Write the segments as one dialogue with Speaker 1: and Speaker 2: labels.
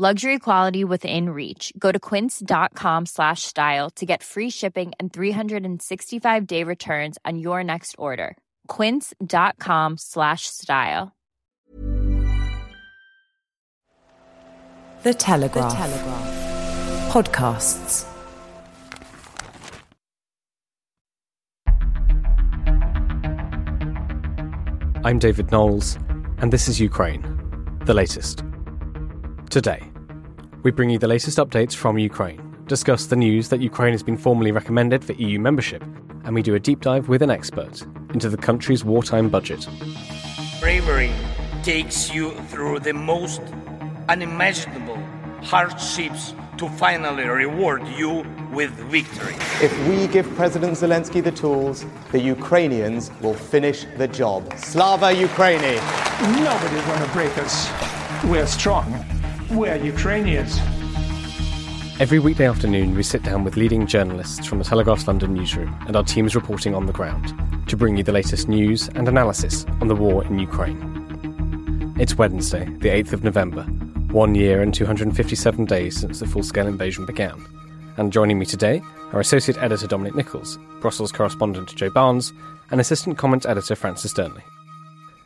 Speaker 1: Luxury quality within reach. Go to quince.com slash style to get free shipping and 365-day returns on your next order. quince.com slash style.
Speaker 2: The Telegraph. The Telegraph. Podcasts.
Speaker 3: I'm David Knowles, and this is Ukraine, the latest. Today, we bring you the latest updates from Ukraine, discuss the news that Ukraine has been formally recommended for EU membership, and we do a deep dive with an expert into the country's wartime budget.
Speaker 4: Bravery takes you through the most unimaginable hardships to finally reward you with victory.
Speaker 5: If we give President Zelensky the tools, the Ukrainians will finish the job. Slava Ukraini!
Speaker 6: Nobody's going to break us. We're strong. We're Ukrainians.
Speaker 3: Every weekday afternoon, we sit down with leading journalists from the Telegraph's London newsroom and our teams reporting on the ground to bring you the latest news and analysis on the war in Ukraine. It's Wednesday, the 8th of November, one year and 257 days since the full scale invasion began. And joining me today are Associate Editor Dominic Nicholls, Brussels correspondent Joe Barnes, and Assistant Comment Editor Francis Dearnley.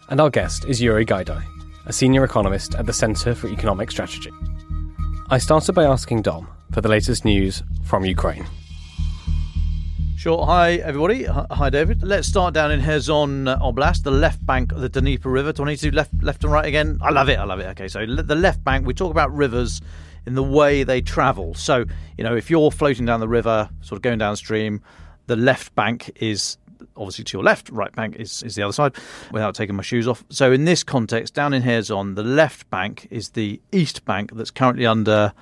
Speaker 3: And our guest is Yurii Gaidai, a senior economist at the Centre for Economic Strategy. I started by asking Dom for the latest news from Ukraine.
Speaker 7: Sure. Hi, everybody. Hi, David. Let's start down in Kherson uh, Oblast, the left bank of the Dnieper River. Do I need to do left, left and right again? I love it. I love it. Okay, so the left bank, we talk about rivers in the way they travel. So, you know, if you're floating down the river, sort of going downstream, the left bank is obviously to your left, right bank is, is the other side, without taking my shoes off. So, in this context, down in Kherson, the left bank is the east bank that's currently under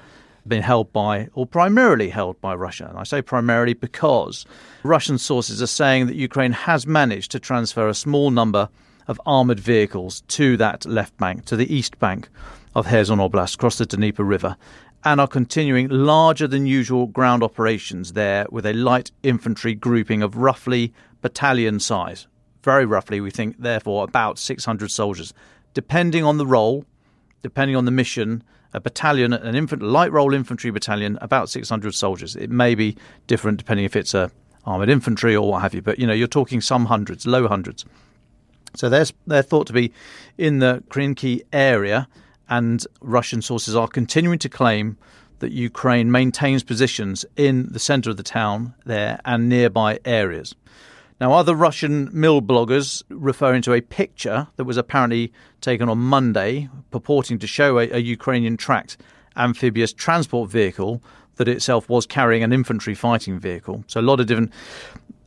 Speaker 7: been held by, or primarily held by Russia. And I say primarily because Russian sources are saying that Ukraine has managed to transfer a small number of armoured vehicles to that left bank, to the east bank of Kherson Oblast, across the Dnieper River, and are continuing larger than usual ground operations there with a light infantry grouping of roughly battalion size. Very roughly, we think, therefore, about 600 soldiers. Depending on the role, depending on the mission, a battalion, an infant, light role infantry battalion, about 600 soldiers. It may be different depending if it's a armored infantry or what have you, but you know you're talking some hundreds, low hundreds. So they're they're thought to be in the Krinky area, and Russian sources are continuing to claim that Ukraine maintains positions in the centre of the town there and nearby areas. Now, other Russian mill bloggers referring to a picture that was apparently taken on Monday, purporting to show a, a Ukrainian tracked amphibious transport vehicle that itself was carrying an infantry fighting vehicle. So a lot of different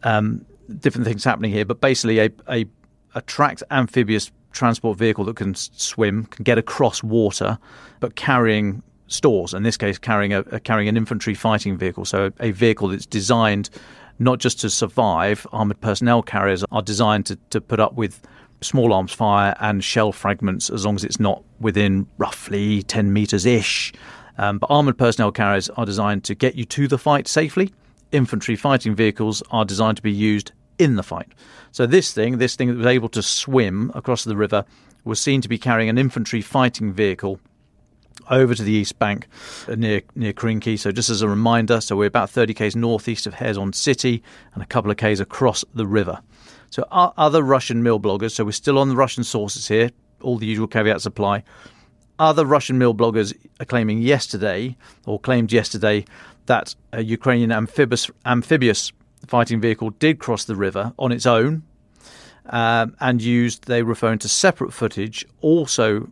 Speaker 7: um, different things happening here, but basically a, a, a tracked amphibious transport vehicle that can swim, can get across water, but carrying stores. In this case, carrying a, carrying an infantry fighting vehicle, so a, a vehicle that's designed not just to survive, armoured personnel carriers are designed to, to put up with small arms fire and shell fragments as long as it's not within roughly 10 metres ish. Um, but armoured personnel carriers are designed to get you to the fight safely. Infantry fighting vehicles are designed to be used in the fight. So this thing, this thing that was able to swim across the river, was seen to be carrying an infantry fighting vehicle over to the east bank uh, near near Krinky. So just as a reminder, so we're about 30 k's northeast of Kherson City and a couple of k's across the river. So other Russian mill bloggers, so we're still on the Russian sources here, all the usual caveats apply. Other Russian mill bloggers are claiming yesterday, or claimed yesterday, that a Ukrainian amphibious, amphibious fighting vehicle did cross the river on its own um, and used, they referring to separate footage, also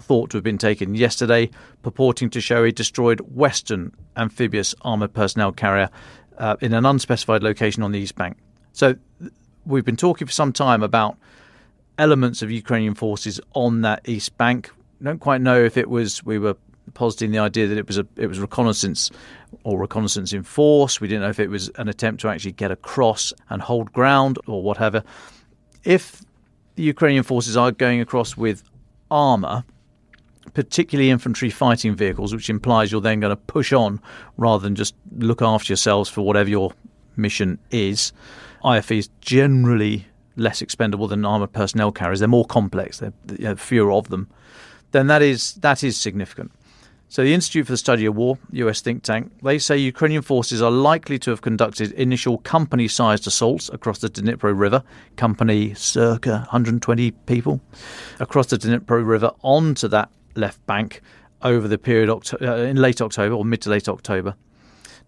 Speaker 7: thought to have been taken yesterday, purporting to show a destroyed Western amphibious armoured personnel carrier uh, in an unspecified location on the East Bank. So we've been talking for some time about elements of Ukrainian forces on that East Bank. don't quite know if it was we were positing the idea that it was a it was reconnaissance or reconnaissance in force. We didn't know if it was an attempt to actually get across and hold ground or whatever. If the Ukrainian forces are going across with armour, particularly infantry fighting vehicles, which implies you're then going to push on rather than just look after yourselves for whatever your mission is. IFV is generally less expendable than armoured personnel carriers. They're more complex. There are you know, fewer of them. Then that is that is significant. So the Institute for the Study of War, US think tank, they say Ukrainian forces are likely to have conducted initial company-sized assaults across the Dnipro River, company circa 120 people, across the Dnipro River onto that left bank over the period uh, in late October or mid to late October.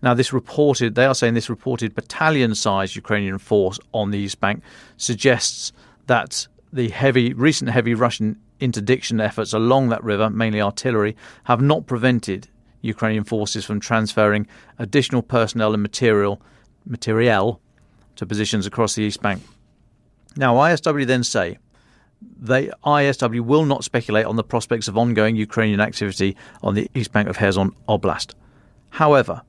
Speaker 7: Now, this reported, they are saying this reported battalion sized Ukrainian force on the East Bank suggests that the heavy, recent heavy Russian interdiction efforts along that river, mainly artillery, have not prevented Ukrainian forces from transferring additional personnel and material materiel to positions across the East Bank. Now, ISW then say they ISW will not speculate on the prospects of ongoing Ukrainian activity on the East Bank of Kherson Oblast. However,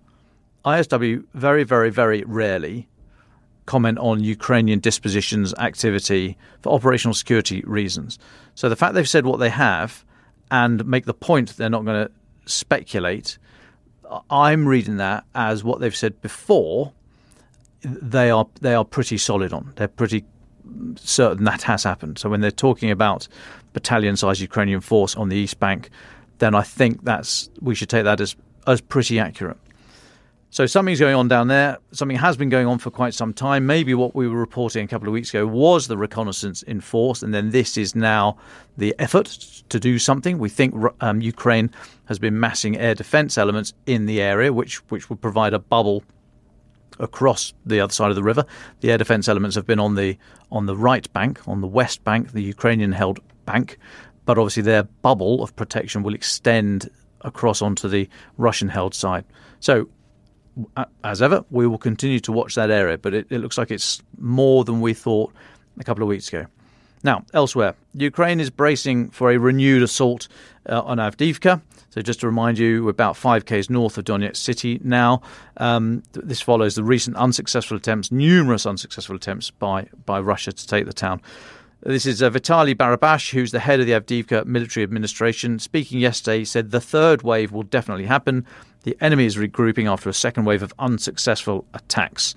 Speaker 7: ISW very, very, very rarely comment on Ukrainian dispositions activity for operational security reasons. So the fact they've said what they have and make the point they're not going to speculate, I'm reading that as what they've said before. They are they are pretty solid on. They're pretty certain that has happened. So when they're talking about battalion-sized Ukrainian force on the East Bank, then I think that's we should take that as as pretty accurate. So something's going on down there. Something has been going on for quite some time. Maybe what we were reporting a couple of weeks ago was the reconnaissance in force, and then this is now the effort to do something. We think um, Ukraine has been massing air defense elements in the area, which which would provide a bubble across the other side of the river. The air defense elements have been on the on the right bank, on the west bank, the Ukrainian held bank, but obviously their bubble of protection will extend across onto the Russian held side. So as ever, we will continue to watch that area, but it, it, looks like it's more than we thought a couple of weeks ago. Now, elsewhere, Ukraine is bracing for a renewed assault uh, on Avdiivka. So, just to remind you, we're about 5 k's north of Donetsk city now. Um, this follows the recent unsuccessful attempts, numerous unsuccessful attempts by, by Russia to take the town. This is uh, Vitaly Barabash, who's the head of the Avdiivka military administration. Speaking yesterday, he said the third wave will definitely happen. The enemy is regrouping after a second wave of unsuccessful attacks.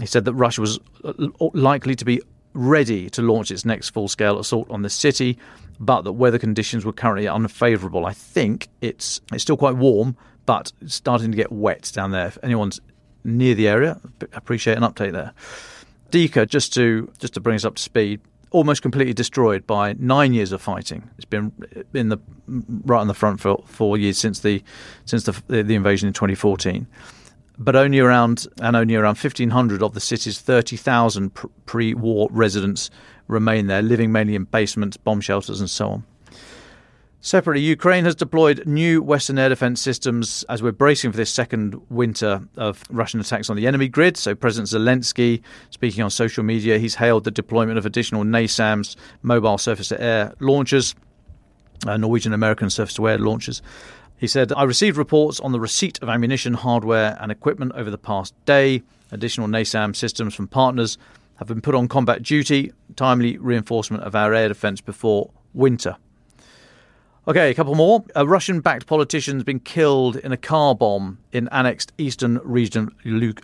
Speaker 7: He said that Russia was uh, likely to be ready to launch its next full scale assault on the city, but that weather conditions were currently unfavourable. I think it's it's still quite warm, but it's starting to get wet down there. If anyone's near the area, appreciate an update there. Dika, just to just to bring us up to speed, almost completely destroyed by nine years of fighting. It's been in the right on the front for four years since the since the, the invasion in 2014. But only around and only around 1,500 of the city's 30,000 pre-war residents remain there, living mainly in basements, bomb shelters, and so on. Separately, Ukraine has deployed new Western air defense systems as we're bracing for this second winter of Russian attacks on the enemy grid. So, President Zelensky, speaking on social media, he's hailed the deployment of additional NASAMS mobile surface to air launchers, uh, Norwegian American surface to air launchers. He said, I received reports on the receipt of ammunition, hardware, and equipment over the past day. Additional NASAM systems from partners have been put on combat duty, timely reinforcement of our air defense before winter. Okay, a couple more. A Russian backed politician has been killed in a car bomb in annexed eastern region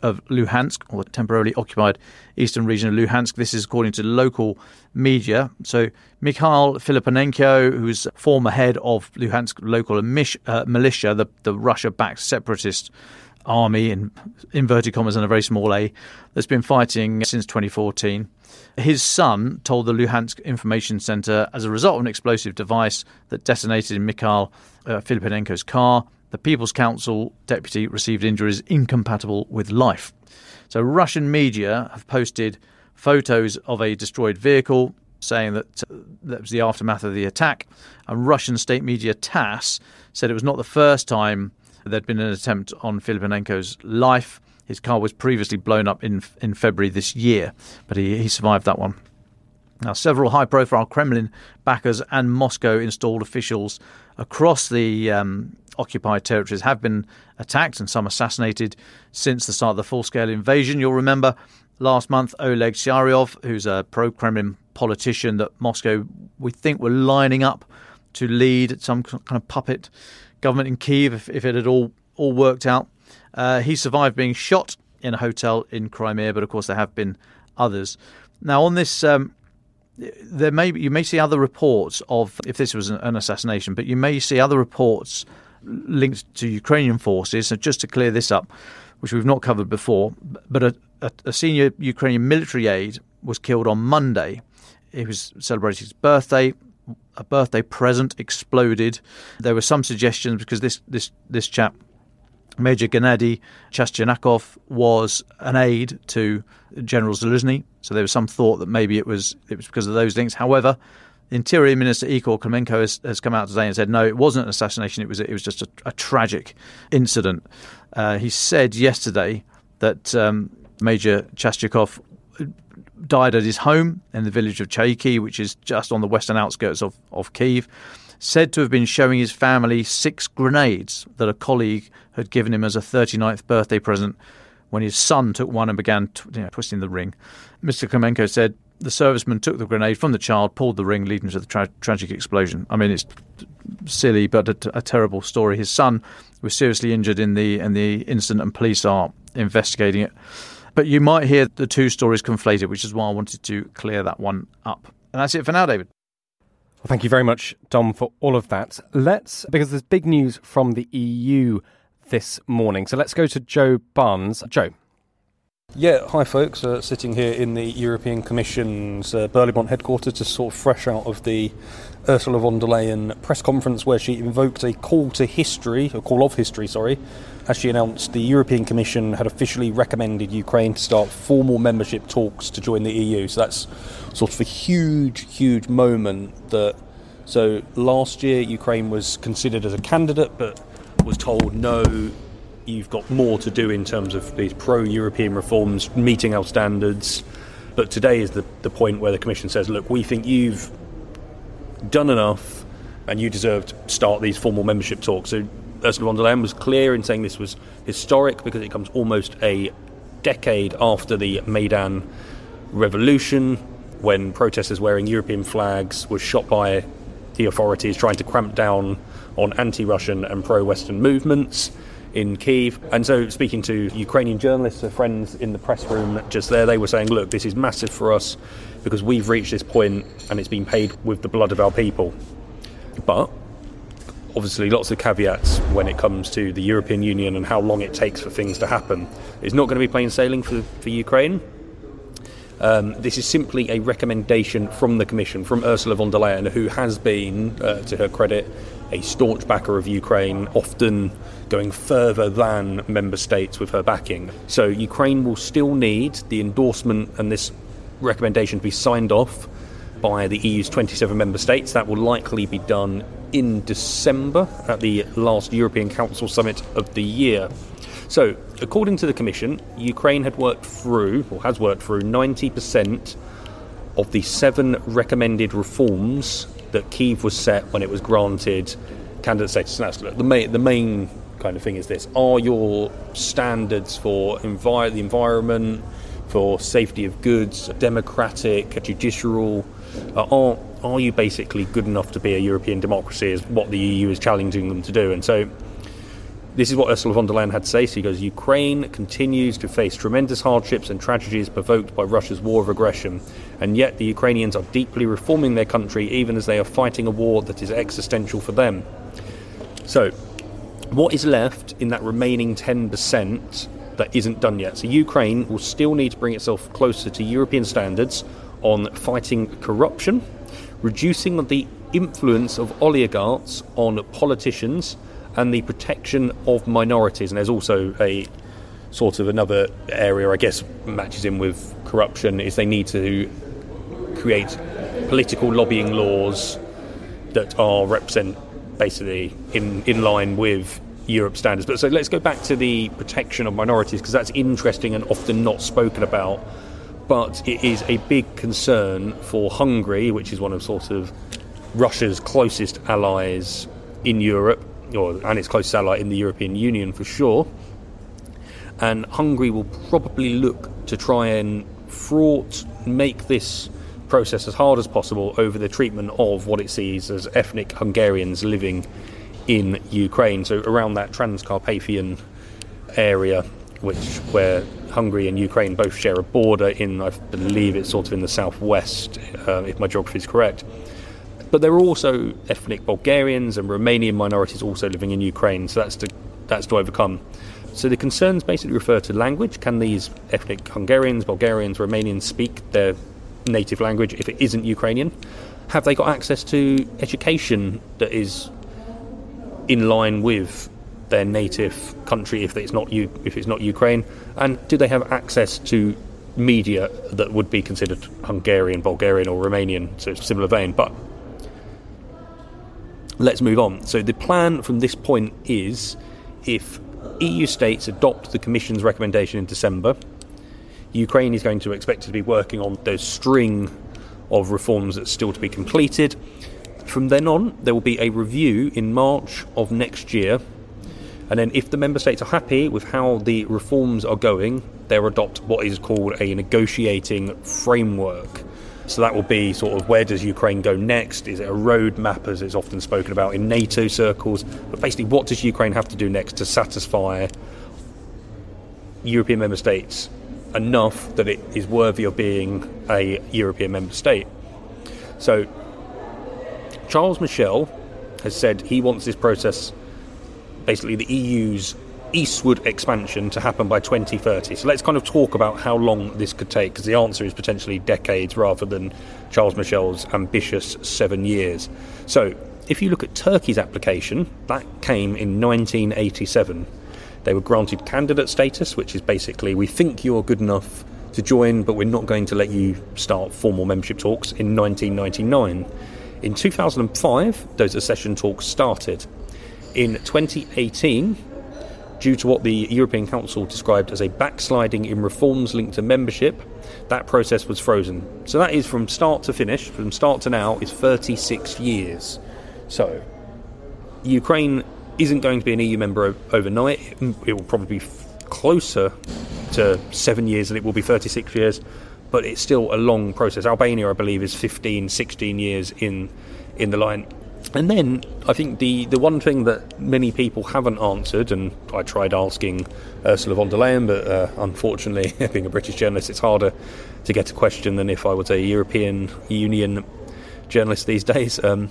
Speaker 7: of Luhansk, or temporarily occupied eastern region of Luhansk. This is according to local media. So, Mikhail Filipenko, who's former head of Luhansk local uh, militia, the, the Russia backed separatist army, in inverted commas and a very small a, that's been fighting since 2014. His son told the Luhansk Information Center as a result of an explosive device that detonated in Mikhail uh, car, the People's Council deputy received injuries incompatible with life. So, Russian media have posted photos of a destroyed vehicle, saying that uh, that was the aftermath of the attack. And Russian state media TASS said it was not the first time there'd been an attempt on Filipenko's life. His car was previously blown up in in February this year, but he, he survived that one. Now, several high profile Kremlin backers and Moscow installed officials across the um, occupied territories have been attacked and some assassinated since the start of the full scale invasion. You'll remember last month Oleg Tsaryov, who's a pro Kremlin politician that Moscow, we think, were lining up to lead some kind of puppet government in Kiev if, if it had all, all worked out. Uh, he survived being shot in a hotel in Crimea, but of course there have been others. Now, on this, um, there may you may see other reports of if this was an assassination, but you may see other reports linked to Ukrainian forces. So just to clear this up, which we've not covered before, but a, a, a senior Ukrainian military aide was killed on Monday. He was celebrating his birthday. A birthday present exploded. There were some suggestions because this this this chap Major Gennady Chastyakov was an aide to General Zaluzhny, so there was some thought that maybe it was it was because of those links. However, Interior Minister Igor Klimenko has, has, come out today and said no, it wasn't an assassination. It was it was just a, a tragic incident. Uh, he said yesterday that um, Major Chastyakov died at his home in the village of Chaiki, which is just on the western outskirts of, of Kiev said to have been showing his family six grenades that a colleague had given him as a 39th birthday present when his son took one and began t- you know, twisting the ring. Mr. Klimenko said the serviceman took the grenade from the child, pulled the ring, leading to the tra- tragic explosion. I mean, it's silly, but a, t- a terrible story. His son was seriously injured in the in the incident, and police are investigating it. But you might hear the two stories conflated, which is why I wanted to clear that one up. And that's it for now, David.
Speaker 3: Well, thank you very much, Dom, for all of that. Let's, because there's big news from the EU this morning. So let's go to Joe Barnes. Joe.
Speaker 8: Yeah, hi folks. Uh, sitting here in the European Commission's uh, Berlaymont headquarters, just sort of fresh out of the Ursula von der Leyen press conference where she invoked a call to history, a call of history, sorry, as she announced the European Commission had officially recommended Ukraine to start formal membership talks to join the EU. So that's sort of a huge, huge moment that. So last year, Ukraine was considered as a candidate, but was told no, you've got more to do in terms of these pro European reforms, meeting our standards. But today is the, the point where the Commission says, look, we think you've done enough and you deserve to start these formal membership talks. So Ursula von der Leyen was clear in saying this was historic because it comes almost a decade after the Maidan revolution when protesters wearing European flags were shot by the authorities trying to cramp down on anti Russian and pro Western movements in Kiev. And so, speaking to Ukrainian journalists, friends in the press room just there, they were saying, look, this is massive for us because we've reached this point and it's been paid with the blood of our people. But obviously, lots of caveats when it comes to the European Union and how long it takes for things to happen. It's not going to be plain sailing for, for Ukraine. Um, this is simply a recommendation from the Commission, from Ursula von der Leyen, who has been, uh, to her credit, a staunch backer of Ukraine, often going further than member states with her backing. So Ukraine will still need the endorsement and this recommendation to be signed off by the EU's 27 member states. That will likely be done in December at the last European Council summit of the year. So, according to the Commission, Ukraine had worked through, or has worked through, 90% of the seven recommended reforms that Kiev was set when it was granted candidate status. And that's the main, the main kind of thing is this: Are your standards for envi- the environment, for safety of goods, democratic, judicial, uh, are are you basically good enough to be a European democracy? Is what the EU is challenging them to do, and so this is what Ursula von der Leyen had to say. She goes, Ukraine continues to face tremendous hardships and tragedies provoked by Russia's war of aggression, and yet the Ukrainians are deeply reforming their country even as they are fighting a war that is existential for them. So, what is left in that remaining 10% that isn't done yet? So, Ukraine will still need to bring itself closer to European standards on fighting corruption, reducing the influence of oligarchs on politicians and the protection of minorities. And there's also a sort of another area, I guess, matches in with corruption is they need to create political lobbying laws that are represent basically in, in line with Europe standards. But so let's go back to the protection of minorities because that's interesting and often not spoken about. But it is a big concern for Hungary, which is one of sort of Russia's closest allies in Europe, or and its closest ally in the European Union for sure. And Hungary will probably look to try and thwart, make this process as hard as possible over the treatment of what it sees as ethnic Hungarians living in Ukraine. So around that Transcarpathian area, which where Hungary and Ukraine both share a border in, I believe it's sort of in the southwest, uh, if my geography is correct. But there are also ethnic Bulgarians and Romanian minorities also living in Ukraine, so that's to, that's to overcome. So the concerns basically refer to language. Can these ethnic Hungarians, Bulgarians, Romanians speak their native language if it isn't Ukrainian? Have they got access to education that is in line with their native country if it's not if it's not Ukraine, and do they have access to media that would be considered Hungarian, Bulgarian, or Romanian? So similar vein, but let's move on. So the plan from this point is if EU states adopt the Commission's recommendation in December, Ukraine is going to expect to be working on those string of reforms that's still to be completed. From then on, there will be a review in March of next year and then, if the member states are happy with how the reforms are going, they'll adopt what is called a negotiating framework. So that will be sort of where does Ukraine go next? Is it a roadmap, as it's often spoken about in NATO circles? But basically, what does Ukraine have to do next to satisfy European member states enough that it is worthy of being a European member state? So Charles Michel has said he wants this process basically the EU's eastward expansion to happen by 2030. So let's kind of talk about how long this could take, because the answer is potentially decades rather than Charles Michel's ambitious seven years. So if you look at Turkey's application, that came in 1987. They were granted candidate status, which is basically we think you're good enough to join, but we're not going to let you start formal membership talks in 1999. In 2005, those accession talks started in 2018 due to what the European Council described as a backsliding in reforms linked to membership. That process was frozen. So that is from start to finish, from start to now, is 36 years. So Ukraine isn't going to be an EU member overnight. It will probably be closer to seven years than it will be 36 years, but it's still a long process. Albania, I believe, is 15, 16 years in in the line. And then I think the, the one thing that many people haven't answered, and I tried asking Ursula von der Leyen, but uh, unfortunately, being a British journalist, it's harder to get a question than if I was a European Union journalist these days. Um,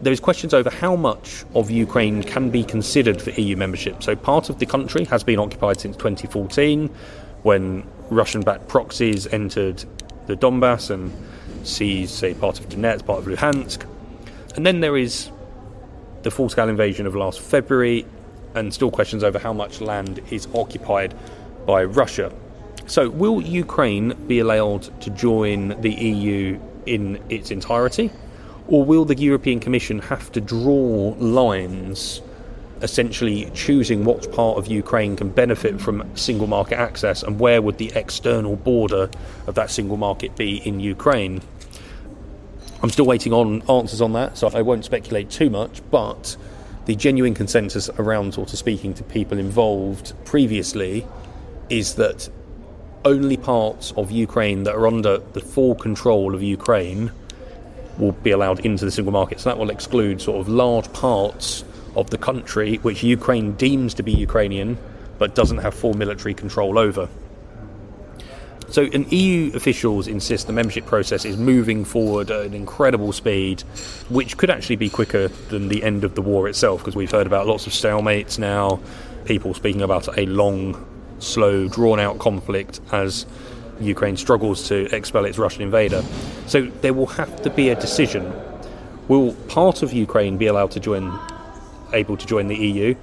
Speaker 8: there is questions over how much of Ukraine can be considered for EU membership. So part of the country has been occupied since 2014, when Russian-backed proxies entered the Donbass and seized, say, part of Donetsk, part of Luhansk. And then there is the full scale invasion of last February, and still questions over how much land is occupied by Russia. So, will Ukraine be allowed to join the EU in its entirety? Or will the European Commission have to draw lines, essentially choosing what part of Ukraine can benefit from single market access and where would the external border of that single market be in Ukraine? I'm still waiting on answers on that, so I won't speculate too much, but the genuine consensus around sort of speaking to people involved previously is that only parts of Ukraine that are under the full control of Ukraine will be allowed into the single market. So that will exclude sort of large parts of the country which Ukraine deems to be Ukrainian but doesn't have full military control over. So, EU officials insist the membership process is moving forward at an incredible speed, which could actually be quicker than the end of the war itself, because we've heard about lots of stalemates now, people speaking about a long, slow, drawn out conflict as Ukraine struggles to expel its Russian invader. So, there will have to be a decision. Will part of Ukraine be allowed to join, able to join the EU,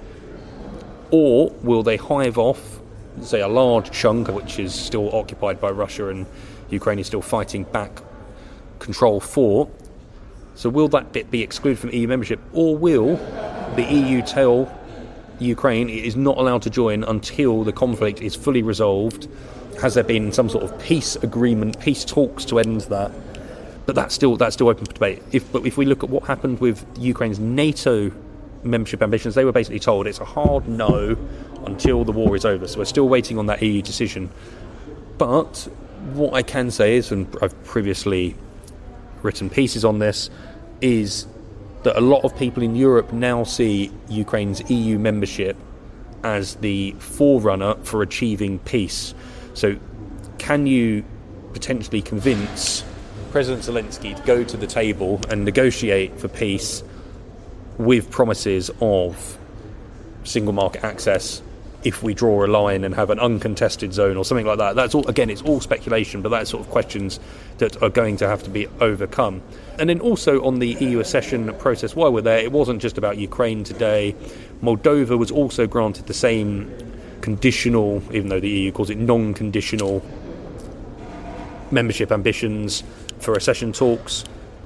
Speaker 8: or will they hive off say, a large chunk which is still occupied by Russia and Ukraine is still fighting back control for. So, will that bit be excluded from EU membership, or will the EU tell Ukraine it is not allowed to join until the conflict is fully resolved? Has there been some sort of peace agreement, peace talks to end that? But that's still that's still open for debate. If, but if we look at what happened with Ukraine's NATO membership ambitions, they were basically told it's a hard no until the war is over. So we're still waiting on that EU decision. But what I can say is, and I've previously written pieces on this, is that a lot of people in Europe now see Ukraine's EU membership as the forerunner for achieving peace. So, can you potentially convince President Zelensky to go to the table and negotiate for peace with promises of single market access if we draw a line and have an uncontested zone or something like that. That's all again it's all speculation, but that's sort of questions that are going to have to be overcome. And then also on the EU accession process while we're there, it wasn't just about Ukraine today. Moldova was also granted the same conditional, even though the EU calls it non conditional membership ambitions for accession talks.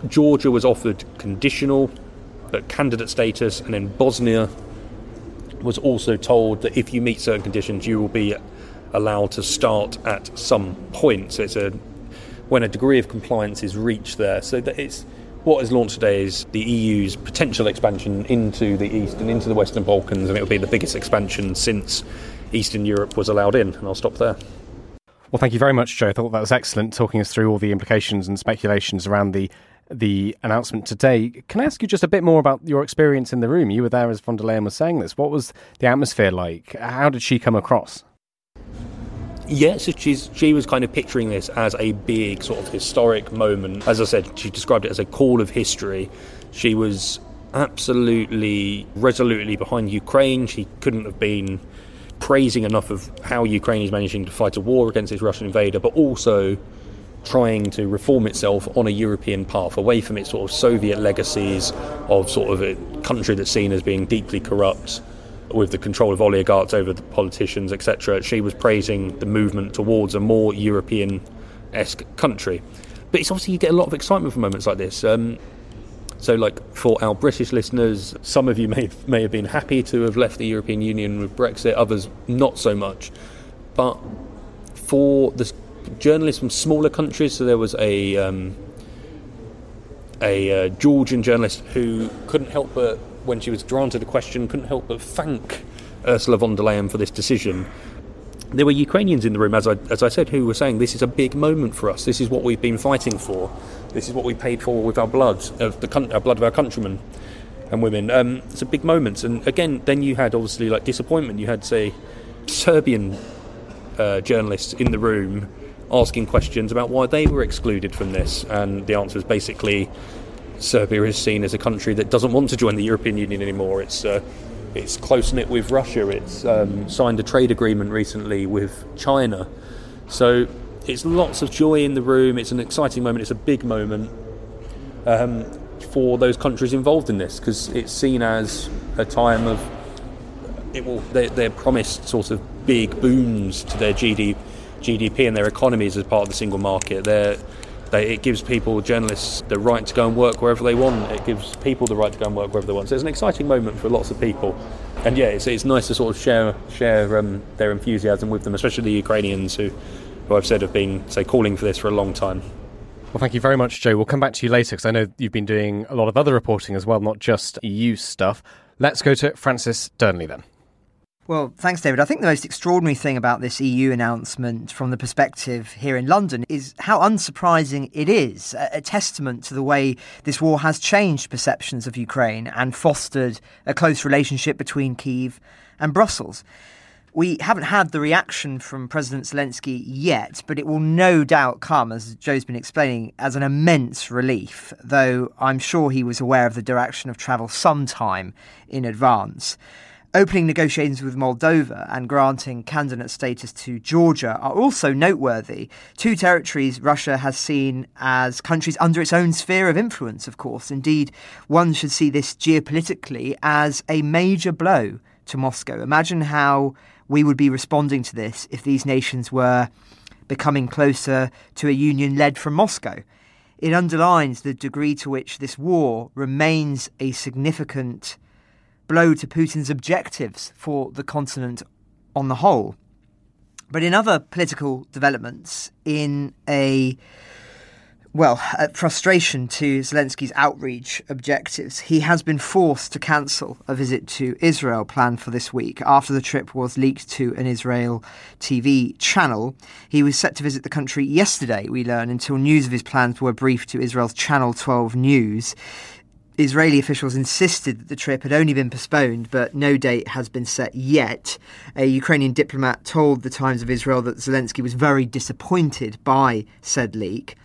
Speaker 8: Georgia was offered conditional but candidate status, and then Bosnia was also told that if you meet certain conditions, you will be allowed to start at some point. So it's a when a degree of compliance is reached there. So that it's what is launched today is the EU's potential expansion into the east and into the Western Balkans, and it will be the biggest expansion since Eastern Europe was allowed in. And I'll stop there.
Speaker 3: Well, thank you very much, Joe. I thought that was excellent, talking us through all the implications and speculations around the the announcement today. Can I ask you just a bit more about your experience in the room? You were there as von der Leyen was saying this. What was the atmosphere like? How did she come across?
Speaker 8: Yeah, so she's, she was kind of picturing this as a big sort of historic moment. As I said, she described it as a call of history. She was absolutely resolutely behind Ukraine. She couldn't have been praising enough of how Ukraine is managing to fight a war against this Russian invader, but also trying to reform itself on a European path, away from its sort of Soviet legacies of sort of a country that's seen as being deeply corrupt with the control of oligarchs over the politicians, etc. She was praising the movement towards a more European esque country. But it's obviously you get a lot of excitement from moments like this. Um, so, like for our British listeners, some of you may may have been happy to have left the European Union with Brexit, others not so much. But for the journalists from smaller countries, so there was a um, a uh, Georgian journalist who couldn't help but, when she was granted a question, couldn't help but thank Ursula von der Leyen for this decision. There were Ukrainians in the room, as I, as I said, who were saying, This is a big moment for us. This is what we've been fighting for. This is what we paid for with our blood, of the our blood of our countrymen and women. Um, it's a big moment. And again, then you had obviously like disappointment. You had, say, Serbian uh, journalists in the room asking questions about why they were excluded from this. And the answer is basically Serbia is seen as a country that doesn't want to join the European Union anymore. It's uh, it's close knit with Russia. It's um, signed a trade agreement recently with China. So it's lots of joy in the room. It's an exciting moment. It's a big moment um, for those countries involved in this because it's seen as a time of it will. They're, they're promised sort of big boons to their GDP GDP and their economies as part of the single market. They, it gives people, journalists, the right to go and work wherever they want. It gives people the right to go and work wherever they want. So it's an exciting moment for lots of people. And yeah, it's, it's nice to sort of share share um, their enthusiasm with them, especially the Ukrainians who, who I've said have been, say, calling for this for a long time.
Speaker 3: Well, thank you very much, Joe. We'll come back to you later because I know you've been doing a lot of other reporting as well, not just EU stuff. Let's go to Francis Dearnley then.
Speaker 9: Well, thanks, David. I think the most extraordinary thing about this EU announcement from the perspective here in London is how unsurprising it is, a, testament to the way this war has changed perceptions of Ukraine and fostered a close relationship between Kiev and Brussels. We haven't had the reaction from President Zelensky yet, but it will no doubt come, as Joe's been explaining, as an immense relief, though I'm sure he was aware of the direction of travel sometime in advance. Opening negotiations with Moldova and granting candidate status to Georgia are also noteworthy. Two territories Russia has seen as countries under its own sphere of influence, of course. Indeed, one should see this geopolitically as a major blow to Moscow. Imagine how we would be responding to this if these nations were becoming closer to a union led from Moscow. It underlines the degree to which this war remains a significant blow to Putin's objectives for the continent on the whole. But in other political developments, in a well, at frustration to Zelensky's outreach objectives, he has been forced to cancel a visit to Israel planned for this week after the trip was leaked to an Israel TV channel. He was set to visit the country yesterday, we learn, until news of his plans were briefed to Israel's Channel 12 News. Israeli officials insisted that the trip had only been postponed, but no date has been set yet. A Ukrainian diplomat told the Times of Israel that Zelensky was very disappointed by said leak.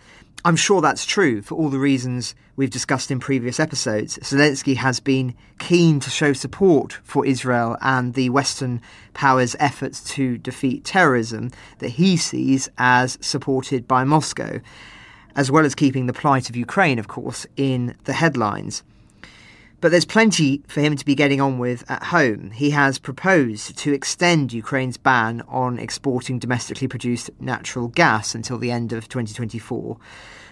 Speaker 9: I'm sure that's true for all the reasons we've discussed in previous episodes. Zelensky has been keen to show support for Israel and the Western powers' efforts to defeat terrorism that he sees as supported by Moscow, as well as keeping the plight of Ukraine, of course, in the headlines. But there's plenty for him to be getting on with at home. He has proposed to extend Ukraine's ban on exporting domestically produced natural gas until the end of 2024.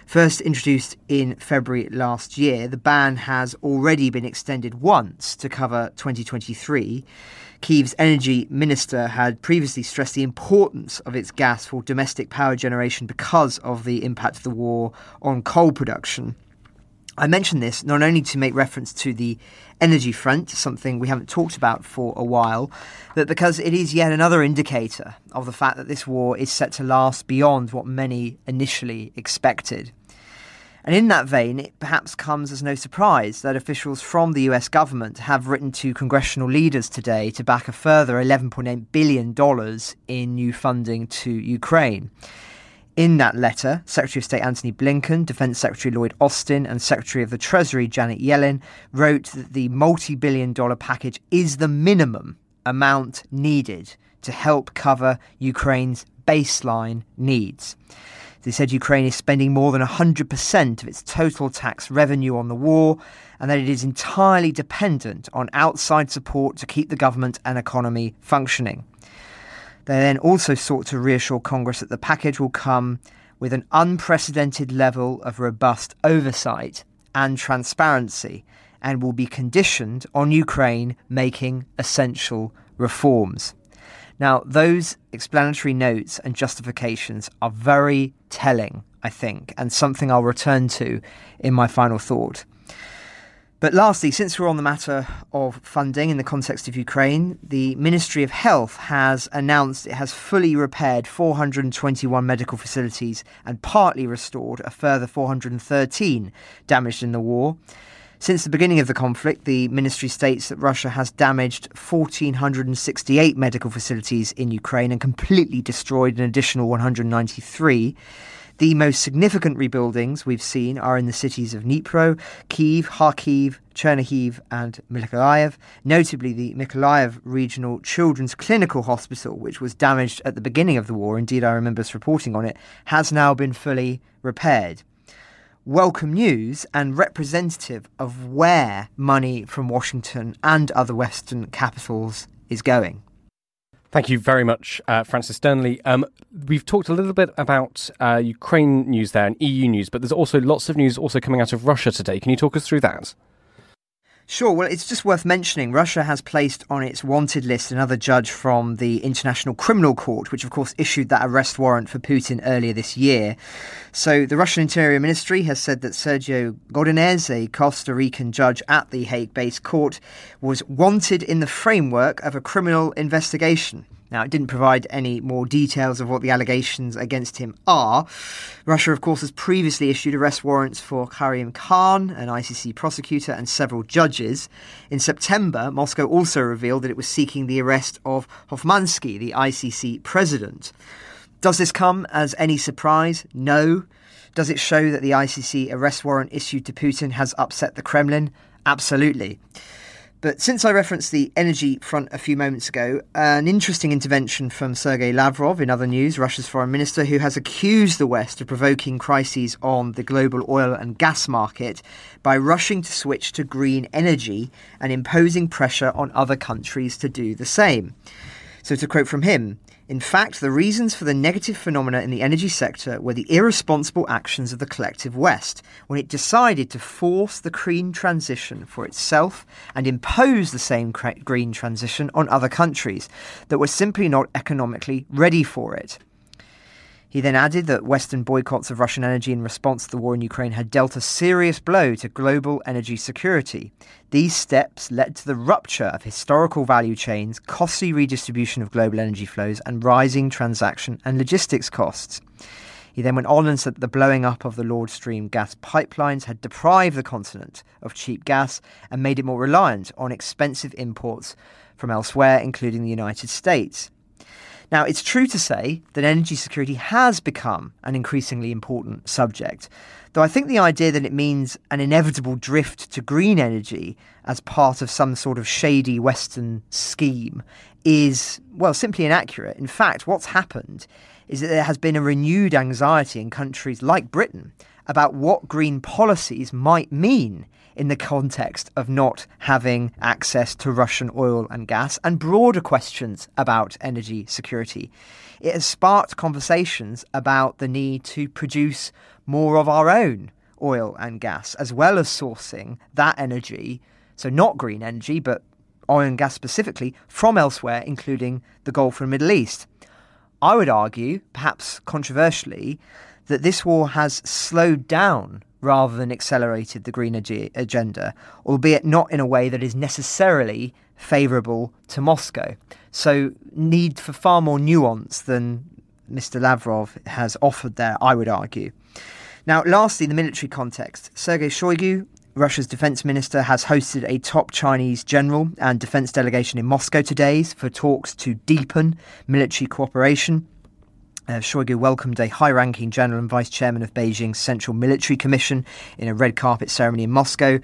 Speaker 9: First introduced in February last year, the ban has already been extended once to cover 2023. Kyiv's energy minister had previously stressed the importance of its gas for domestic power generation because of the impact of the war on coal production. I mention this not only to make reference to the energy front, something we haven't talked about for a while, but because it is yet another indicator of the fact that this war is set to last beyond what many initially expected. And in that vein, it perhaps comes as no surprise that officials from the US government have written to congressional leaders today to back a further $11.8 billion in new funding to Ukraine. In that letter, Secretary of State Antony Blinken, Defense Secretary Lloyd Austin, and Secretary of the Treasury Janet Yellen wrote that the multi billion dollar package is the minimum amount needed to help cover Ukraine's baseline needs. They said Ukraine is spending more than 100% of its total tax revenue on the war and that it is entirely dependent on outside support to keep the government and economy functioning. They then also sought to reassure Congress that the package will come with an unprecedented level of robust oversight and transparency and will be conditioned on Ukraine making essential reforms. Now, those explanatory notes and justifications are very telling, I think, and something I'll return to in my final thought. But lastly, since we're on the matter of funding in the context of Ukraine, the Ministry of Health has announced it has fully repaired 421 medical facilities and partly restored a further 413 damaged in the war. Since the beginning of the conflict, the ministry states that Russia has damaged 1,468 medical facilities in Ukraine and completely destroyed an additional 193. The most significant rebuildings we've seen are in the cities of Dnipro, Kiev, Kharkiv, Chernihiv, and Mykolaiv. Notably, the Mykolaiv Regional Children's Clinical Hospital, which was damaged at the beginning of the war, indeed, I remember us reporting on it, has now been fully repaired. Welcome news and representative of where money from Washington and other Western capitals is going.
Speaker 3: Thank you very much, uh, Francis Dearnley. Um, we've talked a little bit about uh, Ukraine news there and EU news, but there's also lots of news also coming out of Russia today. Can you talk us through that?
Speaker 9: Sure. Well, it's just worth mentioning Russia has placed on its wanted list another judge from the International Criminal Court, which of course issued that arrest warrant for Putin earlier this year. So the Russian Interior Ministry has said that Sergio Godinez, a Costa Rican judge at the Hague based court, was wanted in the framework of a criminal investigation. Now, it didn't provide any more details of what the allegations against him are. Russia, of course, has previously issued arrest warrants for Karim Khan, an ICC prosecutor, and several judges. In September, Moscow also revealed that it was seeking the arrest of Hofmansky, the ICC president. Does this come as any surprise? No. Does it show that the ICC arrest warrant issued to Putin has upset the Kremlin? Absolutely. But since I referenced the energy front a few moments ago, an interesting intervention from Sergei Lavrov in other news, Russia's foreign minister, who has accused the West of provoking crises on the global oil and gas market by rushing to switch to green energy and imposing pressure on other countries to do the same. So, to quote from him, in fact, the reasons for the negative phenomena in the energy sector were the irresponsible actions of the collective West when it decided to force the green transition for itself and impose the same green transition on other countries that were simply not economically ready for it. He then added that Western boycotts of Russian energy in response to the war in Ukraine had dealt a serious blow to global energy security. These steps led to the rupture of historical value chains, costly redistribution of global energy flows, and rising transaction and logistics costs. He then went on and said that the blowing up of the Nord Stream gas pipelines had deprived the continent of cheap gas and made it more reliant on expensive imports from elsewhere, including the United States. Now, it's true to say that energy security has become an increasingly important subject, though I think the idea that it means an inevitable drift to green energy as part of some sort of shady Western scheme is, well, simply inaccurate. In fact, what's happened is that there has been a renewed anxiety in countries like Britain about what green policies might mean in the context of not having access to Russian oil and gas and broader questions about energy security. It has sparked conversations about the need to produce more of our own oil and gas, as well as sourcing that energy, so not green energy, but oil and gas specifically, from elsewhere, including the Gulf and Middle East. I would argue, perhaps controversially, that this war has slowed down rather than accelerated the green ag- agenda, albeit not in a way that is necessarily favourable to Moscow. So, need for far more nuance than Mr. Lavrov has offered there, I would argue. Now, lastly, the military context. Sergei Shoigu, Russia's defense minister, has hosted a top Chinese general and defense delegation in Moscow today for talks to deepen military cooperation. Uh, Shoigu welcomed a high ranking general and vice chairman of Beijing's Central Military Commission in a red carpet ceremony in Moscow.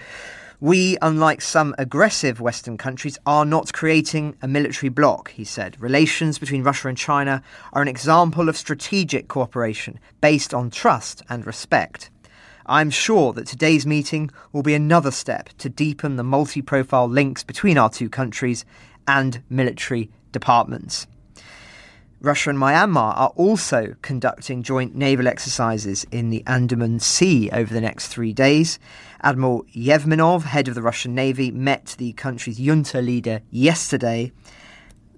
Speaker 9: We, unlike some aggressive Western countries, are not creating a military bloc, he said. Relations between Russia and China are an example of strategic cooperation based on trust and respect. I'm sure that today's meeting will be another step to deepen the multi profile links between our two countries and military departments. Russia and Myanmar are also conducting joint naval exercises in the Andaman Sea over the next three days. Admiral Yevmenov, head of the Russian Navy, met the country's junta leader yesterday.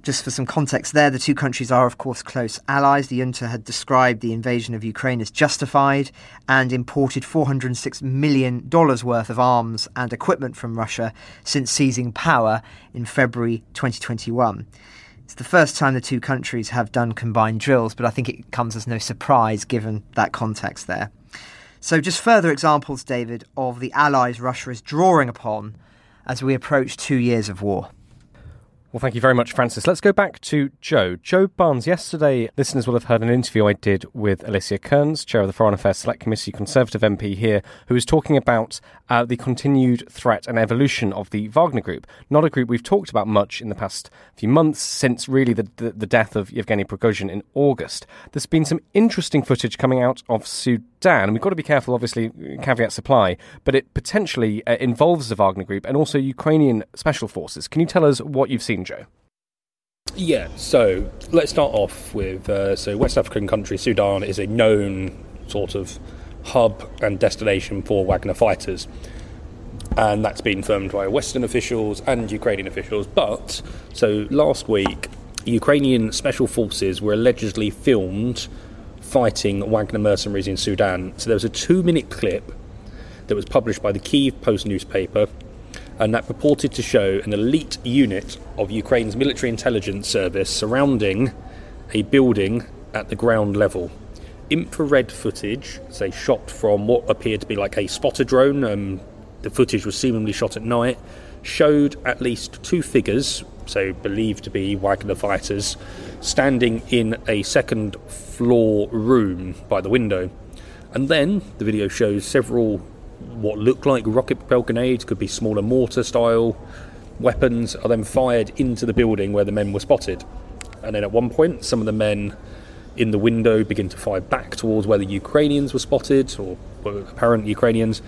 Speaker 9: Just for some context there, the two countries are, of course, close allies. The junta had described the invasion of Ukraine as justified and imported $406 million worth of arms and equipment from Russia since seizing power in February 2021. It's the first time the two countries have done combined drills, but I think it comes as no surprise given that context there. So, just further examples, David, of the allies Russia is drawing upon as we approach two years of war.
Speaker 3: Well, thank you very much, Francis. Let's go back to Joe. Joe Barnes, yesterday, listeners will have heard an interview I did with Alicia Kearns, chair of the Foreign Affairs Select Committee, Conservative MP here, who was talking about uh, the continued threat and evolution of the Wagner Group. Not a group we've talked about much in the past few months, since really the, the, the death of Yevgeny Prigozhin in August. There's been some interesting footage coming out of Sudan. And we've got to be careful, obviously, caveat supply, but it potentially uh, involves the Wagner Group and also Ukrainian special forces. Can you tell us what you've seen, Joe?
Speaker 8: Yeah, so let's start off with uh, so West African country Sudan is a known sort of hub and destination for Wagner fighters, and that's been confirmed by Western officials and Ukrainian officials. But so last week, Ukrainian special forces were allegedly filmed fighting Wagner mercenaries in Sudan. So there was a two-minute clip that was published by the Kiev Post newspaper and that purported to show an elite unit of Ukraine's military intelligence service surrounding a building at the ground level. Infrared footage, say shot from what appeared to be like a spotter drone, um, the footage was seemingly shot at night, showed at least two figures, so believed to be Wagner fighters, standing in a second floor room by the window. And then the video shows several what look like rocket propelled grenades, could be smaller mortar style weapons, are then fired into the building where the men were spotted. And then at one point, some of the men in the window begin to fire back towards where the Ukrainians were spotted, or apparent Ukrainians,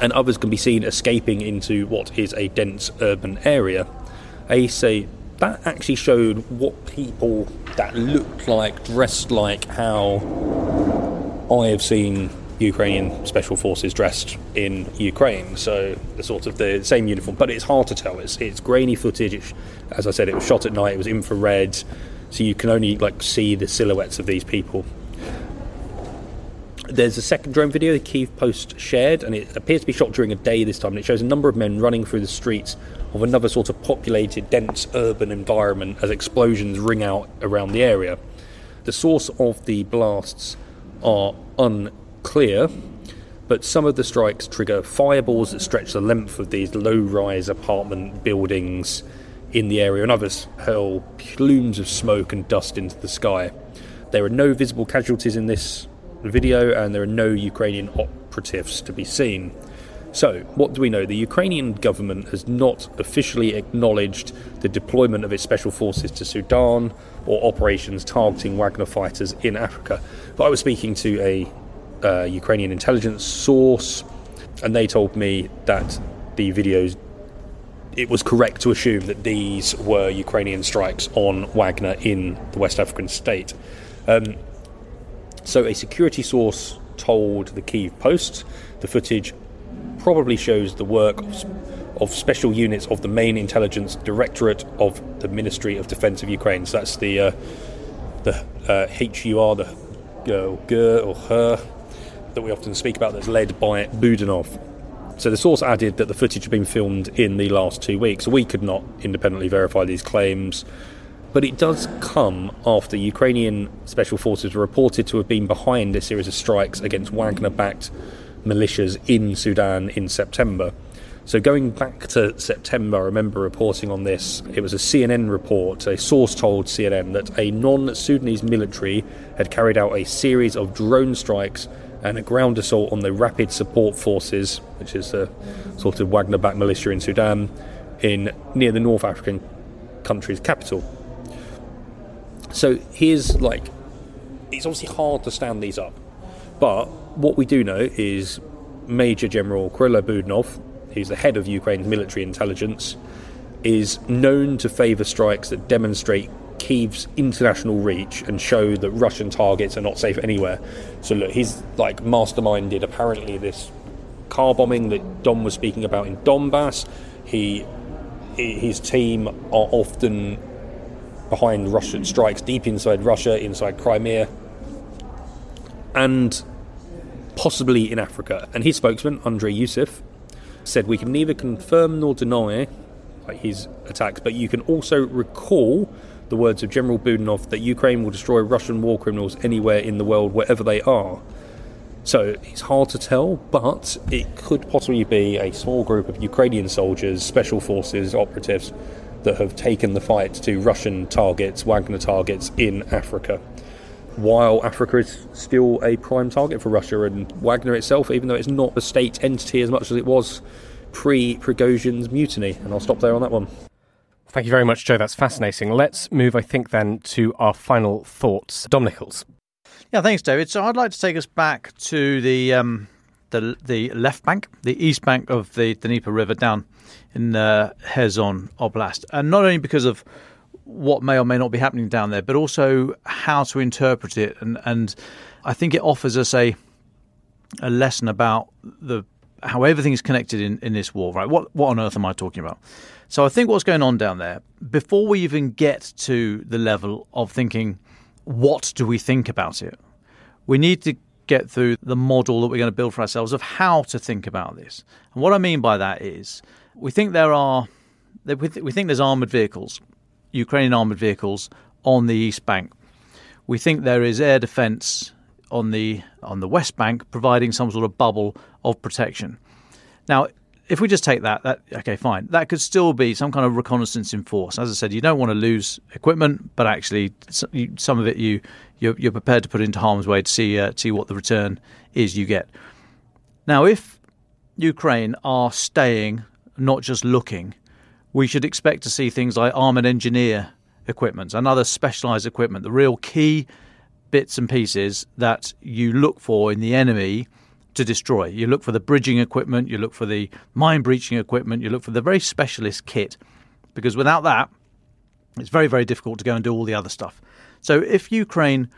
Speaker 8: and others can be seen escaping into what is a dense urban area. A say that actually showed what people that looked like, dressed like how I have seen Ukrainian special forces dressed in Ukraine. So the sort of the same uniform, but it's hard to tell. It's it's grainy footage. It's, as I said, it was shot at night. It was infrared. so you can only like see the silhouettes of these people. There's a second drone video the Kiev Post shared, and it appears to be shot during a day this time. And it shows a number of men running through the streets of another sort of populated, dense urban environment as explosions ring out around the area. The source of the blasts are unclear, but some of the strikes trigger fireballs that stretch the length of these low rise apartment buildings in the area, and others hurl plumes of smoke and dust into the sky. There are no visible casualties in this video, and there are no Ukrainian operatives to be seen. So, what do we know? The Ukrainian government has not officially acknowledged the deployment of its special forces to Sudan or operations targeting Wagner fighters in Africa. But I was speaking to a uh, Ukrainian intelligence source, and they told me that the videos. It was correct to assume that these were Ukrainian strikes on Wagner in the West African state. Um, so, a security source told the Kiev Post the footage probably shows the work of, of, special units of the main intelligence directorate of the Ministry of Defense of Ukraine. So that's the uh, the uh, HUR, the uh, GER or HER that we often speak about, that's led by Budanov. So the source added that the footage had been filmed in the last two weeks. We could not independently verify these claims, but it does come after Ukrainian special forces were reported to have been behind a series of strikes against Wagner-backed militias in Sudan in September. So going back to September, I remember reporting on this. It was a CNN report. A source told CNN that a non-Sudanese military had carried out a series of drone strikes and a ground assault on the Rapid Support Forces, which is a sort of Wagner-backed militia in Sudan, in near the North African country's capital. So here's like, it's obviously hard to stand these up, but what we do know is Major General Kyrylo Budanov, who's the head of Ukraine's military intelligence, is known to favour strikes that demonstrate Kiev's international reach and show that Russian targets are not safe anywhere. So look, he's like masterminded apparently this car bombing that Dom was speaking about in Donbass. He his team are often behind Russian strikes deep inside Russia, inside Crimea, and possibly in Africa. And his spokesman, Andrei Yusov, said we can neither confirm nor deny like, his attacks, but you can also recall the words of General Budanov that Ukraine will destroy Russian war criminals anywhere in the world, wherever they are. So it's hard to tell, but it could possibly be a small group of Ukrainian soldiers, special forces, operatives that have taken the fight to Russian targets, Wagner targets in Africa. While Africa is still a prime target for Russia and Wagner itself, even though it's not a state entity as much as it was pre Prigozhin's mutiny. And I'll stop there on that one.
Speaker 3: Thank you very much, Joe. That's fascinating. Let's move, I think, then to our final thoughts. Dom Nicholls.
Speaker 7: Yeah, thanks, David. So I'd like to take us back to the um, the the left bank, the east bank of the Dnieper River, down in uh, Kherson Oblast, and not only because of what may or may not be happening down there, but also how to interpret it, and and I think it offers us a a lesson about the how everything is connected in, in this war. Right? What what on earth am I talking about? So I think what's going on down there, before we even get to the level of thinking, what do we think about it? We need to get through the model that we're going to build for ourselves of how to think about this. And what I mean by that is we think there are we think there's armored vehicles, Ukrainian armored vehicles on the east bank. We think there is air defense on the on the west bank providing some sort of bubble of protection. Now, if we just take that, that okay, fine. That could still be some kind of reconnaissance in force. As I said, you don't want to lose equipment, but actually, some of it you you're, you're prepared to put into harm's way to see uh, see what the return is you get. Now, if Ukraine are staying, not just looking, we should expect to see things like armored engineer equipment and other specialized equipment, the real key bits and pieces that you look for in the enemy to destroy. You look for the bridging equipment, you look for the mine breaching equipment, you look for the very specialist kit, because without that, it's very, very difficult to go and do all the other stuff. So if Ukraine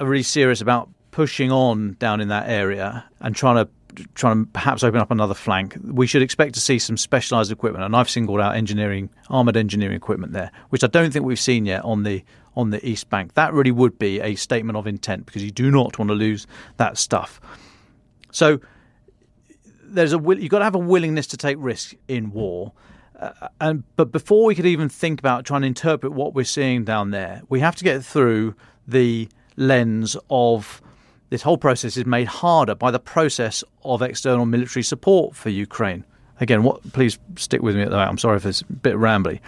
Speaker 7: are really serious about pushing on down in that area and trying to trying to perhaps open up another flank, we should expect to see some specialised equipment. And I've singled out engineering, armoured engineering equipment there, which I don't think we've seen yet on the on the East Bank. That really would be a statement of intent because you do not want to lose that stuff. So there's a you've got to have a willingness to take risks in war. Uh, and but before we could even think about trying to interpret what we're seeing down there, we have to get through the lens of this whole process is made harder by the process of external military support for Ukraine. Again, what please stick with me at. I'm sorry if it's a bit rambly.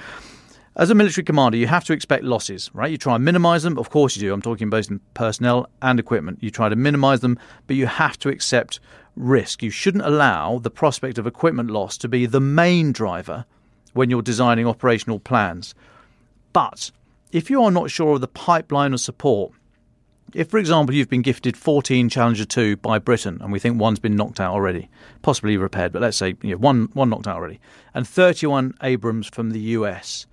Speaker 7: As a military commander, you have to expect losses, right? You try and minimize them. Of course you do. I'm talking both in personnel and equipment. You try to minimize them, but you have to accept risk. You shouldn't allow the prospect of equipment loss to be the main driver when you're designing operational plans. But if you are not sure of the pipeline of support, if, for example, you've been gifted 14 Challenger 2 by Britain, and we think one's been knocked out already, possibly repaired, but let's say you know, one, one knocked out already, and 31 Abrams from the US,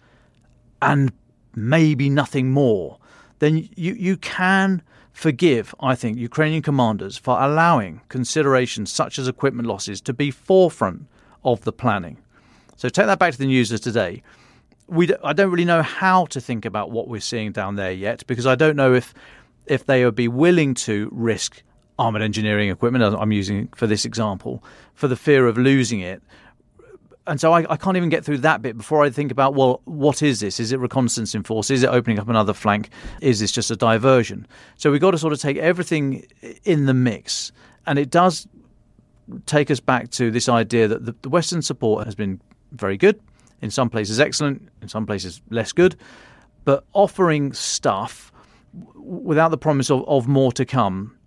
Speaker 7: and maybe nothing more, then you, you can forgive, I think, Ukrainian commanders for allowing considerations such as equipment losses to be forefront of the planning. So take that back to the news of today. We, I don't really know how to think about what we're seeing down there yet because I don't know if if they would be willing to risk armored engineering equipment, I'm using for this example, for the fear of losing it. And so I, I, can't even get through that bit before I think about, well, what is this? Is it reconnaissance in force? Is it opening up another flank? Is this just a diversion? So we've got to sort of take everything in the mix. And it does take us back to this idea that the, the Western support has been very good, in some places excellent, in some places less good. But offering stuff without the promise of, of more to come,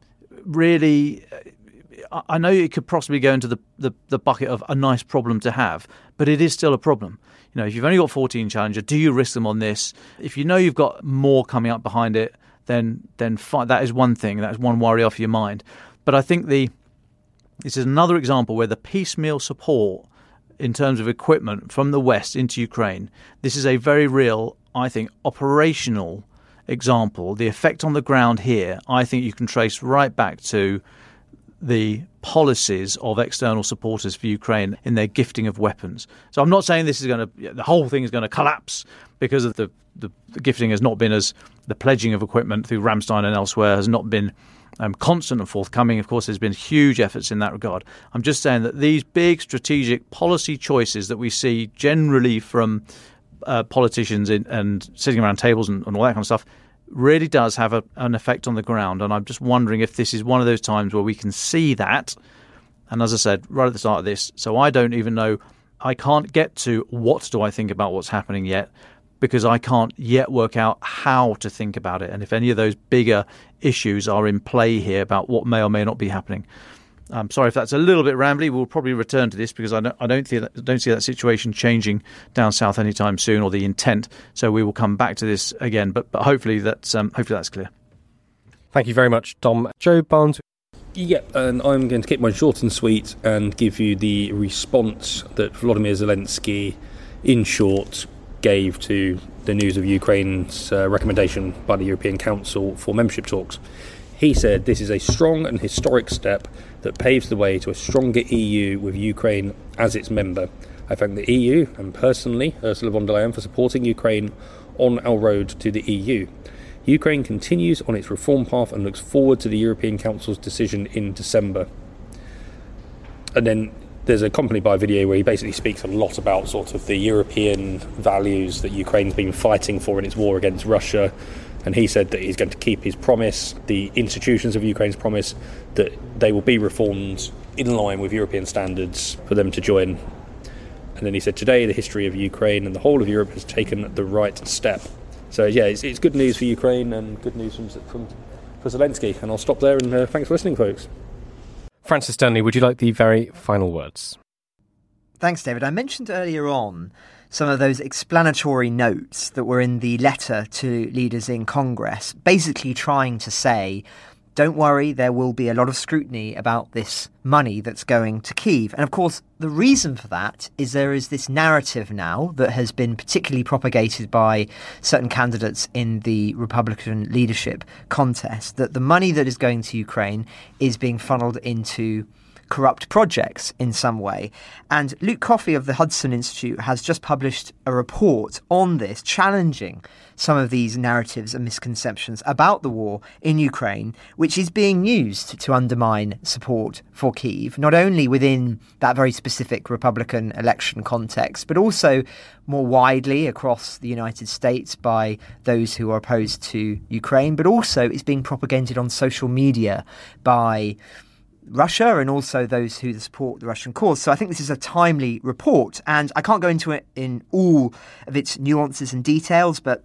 Speaker 7: really, I know it could possibly go into the, the, the, bucket of a nice problem to have, but it is still a problem. You know, if you've only got 14 Challenger, do you risk them on this? If you know you've got more coming up behind it, then then fine, that is one thing. That is one worry off your mind. But I think the this is another example where the piecemeal support in terms of equipment from the West into Ukraine, this is a very real, I think, operational example, the effect on the ground here, I think you can trace right back to the policies of external supporters for Ukraine in their gifting of weapons. So I'm not saying this is going to the whole thing is going to collapse because of the, the, the gifting has not been as the pledging of equipment through Ramstein and elsewhere has not been um, constant and forthcoming. Of course, there's been huge efforts in that regard. I'm just saying that these big strategic policy choices that we see generally from uh, politicians in, and sitting around tables and, and, all that kind of stuff really does have a, an effect on the ground. And I'm just wondering if this is one of those times where we can see that. And as I said right at the start of this, so I don't even know, I can't get to what do I think about what's happening yet because I can't yet work out how to think about it and if any of those bigger issues are in play here about what may or may not be happening. I'm sorry if that's a little bit rambly. We'll probably return to this because I don't, I don't, see that, don't see that situation changing down south anytime soon, or the intent. So we will come back to this again. But, but hopefully that's um, hopefully that's clear.
Speaker 3: Thank you very much, Dom. Joe Barnes.
Speaker 8: Yep, and I'm going to keep mine short and sweet and give you the response that Volodymyr Zelensky, in short, gave to the news of Ukraine's uh, recommendation by the European Council for membership talks. He said this is a strong and historic step that paves the way to a stronger EU with Ukraine as its member. I thank the EU and personally Ursula von der Leyen for supporting Ukraine on our road to the EU. Ukraine continues on its reform path and looks forward to the European Council's decision in December. And then there's accompanied by a video where he basically speaks a lot about sort of the European values that Ukraine's been fighting for in its war against Russia, and he said that he's going to keep his promise, the institutions of Ukraine's promise, that they will be reformed in line with European standards for them to join. And then he said, Today, the history of Ukraine and the whole of Europe has taken the right step. So, yeah, it's, it's good news for Ukraine and good news from, from, for Zelensky. And I'll stop there and uh, thanks for listening, folks.
Speaker 3: Francis Dearnley, would you like the very final words?
Speaker 9: Thanks, David. I mentioned earlier on some of those explanatory notes that were in the letter to leaders in Congress, basically trying to say, don't worry, there will be a lot of scrutiny about this money that's going to Kiev. And of course, the reason for that is there is this narrative now that has been particularly propagated by certain candidates in the Republican leadership contest that the money that is going to Ukraine is being funneled into corrupt projects in some way. And Luke Coffey of the Hudson Institute has just published a report on this, challenging some of these narratives and misconceptions about the war in Ukraine, which is being used to undermine support for Kiev, not only within that very specific Republican election context, but also more widely across the United States by those who are opposed to Ukraine, but also is being propagated on social media by Russia and also those who support the Russian cause. So I think this is a timely report, and I can't go into it in all of its nuances and details, but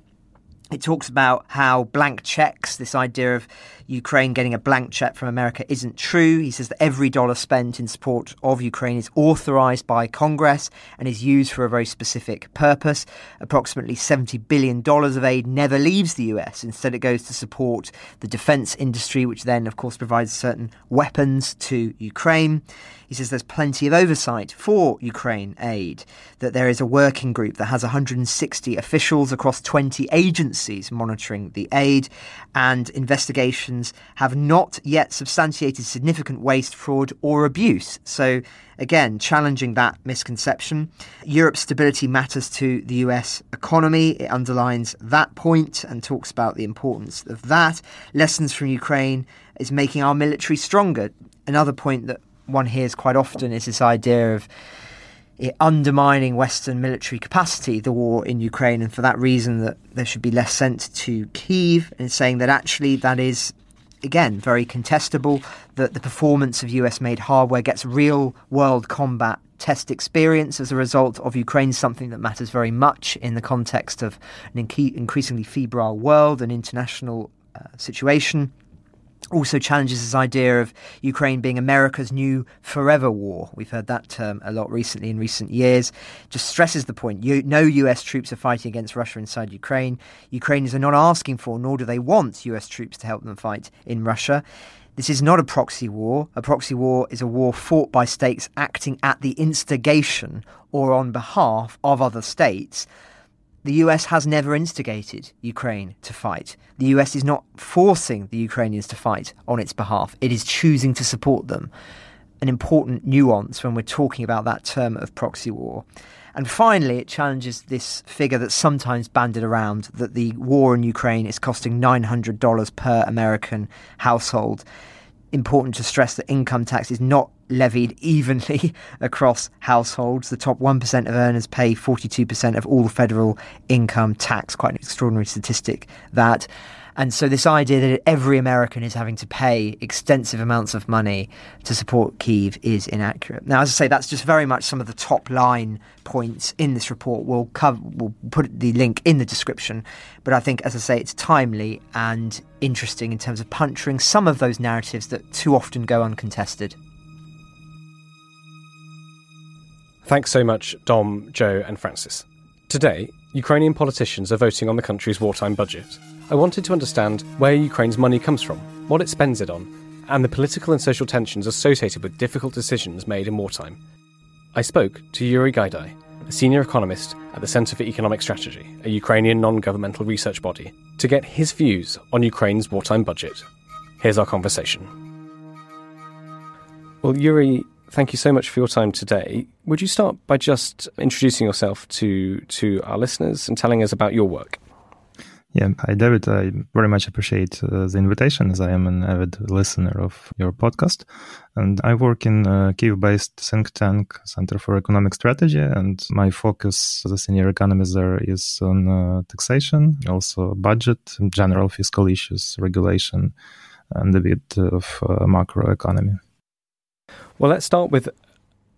Speaker 9: it talks about how blank checks, this idea of Ukraine getting a blank check from America, isn't true. He says that every dollar spent in support of Ukraine is authorized by Congress and is used for a very specific purpose. Approximately $70 billion of aid never leaves the US. Instead, it goes to support the defense industry, which then, of course, provides certain weapons to Ukraine. He says there's plenty of oversight for Ukraine aid, that there is a working group that has 160 officials across 20 agencies monitoring the aid, and have not yet substantiated significant waste, fraud, or abuse. So, again, challenging that misconception. Europe's stability matters to the US economy. It underlines that point and talks about the importance of that. Lessons from Ukraine is making our military stronger. Another point that one hears quite often is this idea of it undermining Western military capacity, the war in Ukraine, and for that reason that there should be less sent to Kiev, and saying that actually that is again very contestable, that the performance of US made hardware gets real world combat test experience as a result of Ukraine, something that matters very much in the context of an increasingly febrile world and international uh, situation also challenges this idea of Ukraine being America's new forever war. We've heard that term a lot recently in recent years. Just stresses the point you, no US troops are fighting against Russia inside Ukraine. Ukrainians are not asking for, nor do they want US troops to help them fight in Russia. This is not a proxy war. A proxy war is a war fought by states acting at the instigation or on behalf of other states the US has never instigated Ukraine to fight. The US is not forcing the Ukrainians to fight on its behalf, it is choosing to support them. An important nuance when we're talking about that term of proxy war. And finally, it challenges this figure that's sometimes banded around that the war in Ukraine is costing $900 per American household important to stress that income tax is not levied evenly across households. The top 1% of earners pay 42% of all federal income tax, quite an extraordinary statistic that. And so, this idea that every American is having to pay extensive amounts of money to support Kiev is inaccurate. Now, as I say, that's just very much some of the top line points in this report. We'll cover, we'll put the link in the description. But I think, as I say, it's timely and interesting in terms of puncturing some of those narratives that too often go uncontested.
Speaker 3: Thanks so much, Dom, Joe, and Francis. Today, Ukrainian politicians are voting on the country's wartime budget. I wanted to understand where Ukraine's money comes from, what it spends it on, and the political and social tensions associated with difficult decisions made in wartime. I spoke to Yurii Gaidai, a senior economist at the Centre for Economic Strategy, a Ukrainian non governmental research body, to get his views on Ukraine's wartime budget. Here's our conversation. Well, Yurii, thank you so much for your time today. Would you start by just introducing yourself to, to our listeners and telling us about your work?
Speaker 10: Yeah, hi David. I very much appreciate uh, the invitation as I am an avid listener of your podcast. And I work in a Kiev based think tank, Center for Economic Strategy. And my focus as a senior economist there is on uh, taxation, also budget, general fiscal issues, regulation, and a bit of uh, macroeconomy.
Speaker 3: Well, let's start with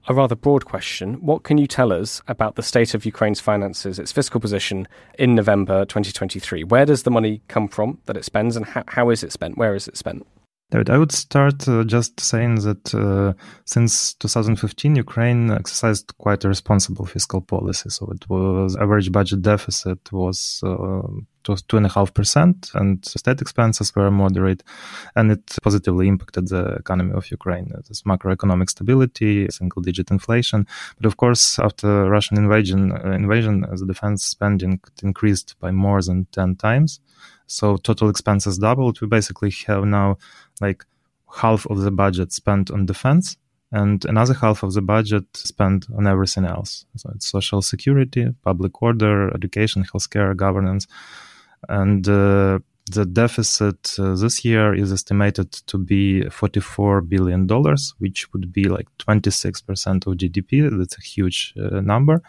Speaker 3: a rather broad question. What can you tell us about the state of Ukraine's finances, its fiscal position in November 2023? Where does the money come from that it spends, and how, how is it spent? Where is it spent?
Speaker 10: David, I would start uh, just saying that uh, since 2015, Ukraine exercised quite a responsible fiscal policy. So it was average budget deficit was uh, half percent, and state expenses were moderate, and it positively impacted the economy of Ukraine. This macroeconomic stability, single-digit inflation, but of course, after Russian invasion, uh, invasion, the defense spending increased by more than ten times. So total expenses doubled. We basically have now like half of the budget spent on defense and another half of the budget spent on everything else. So it's social security, public order, education, healthcare, governance, and uh, the deficit uh, this year is estimated to be 44 billion dollars, which would be like 26% of GDP. That's a huge uh, number.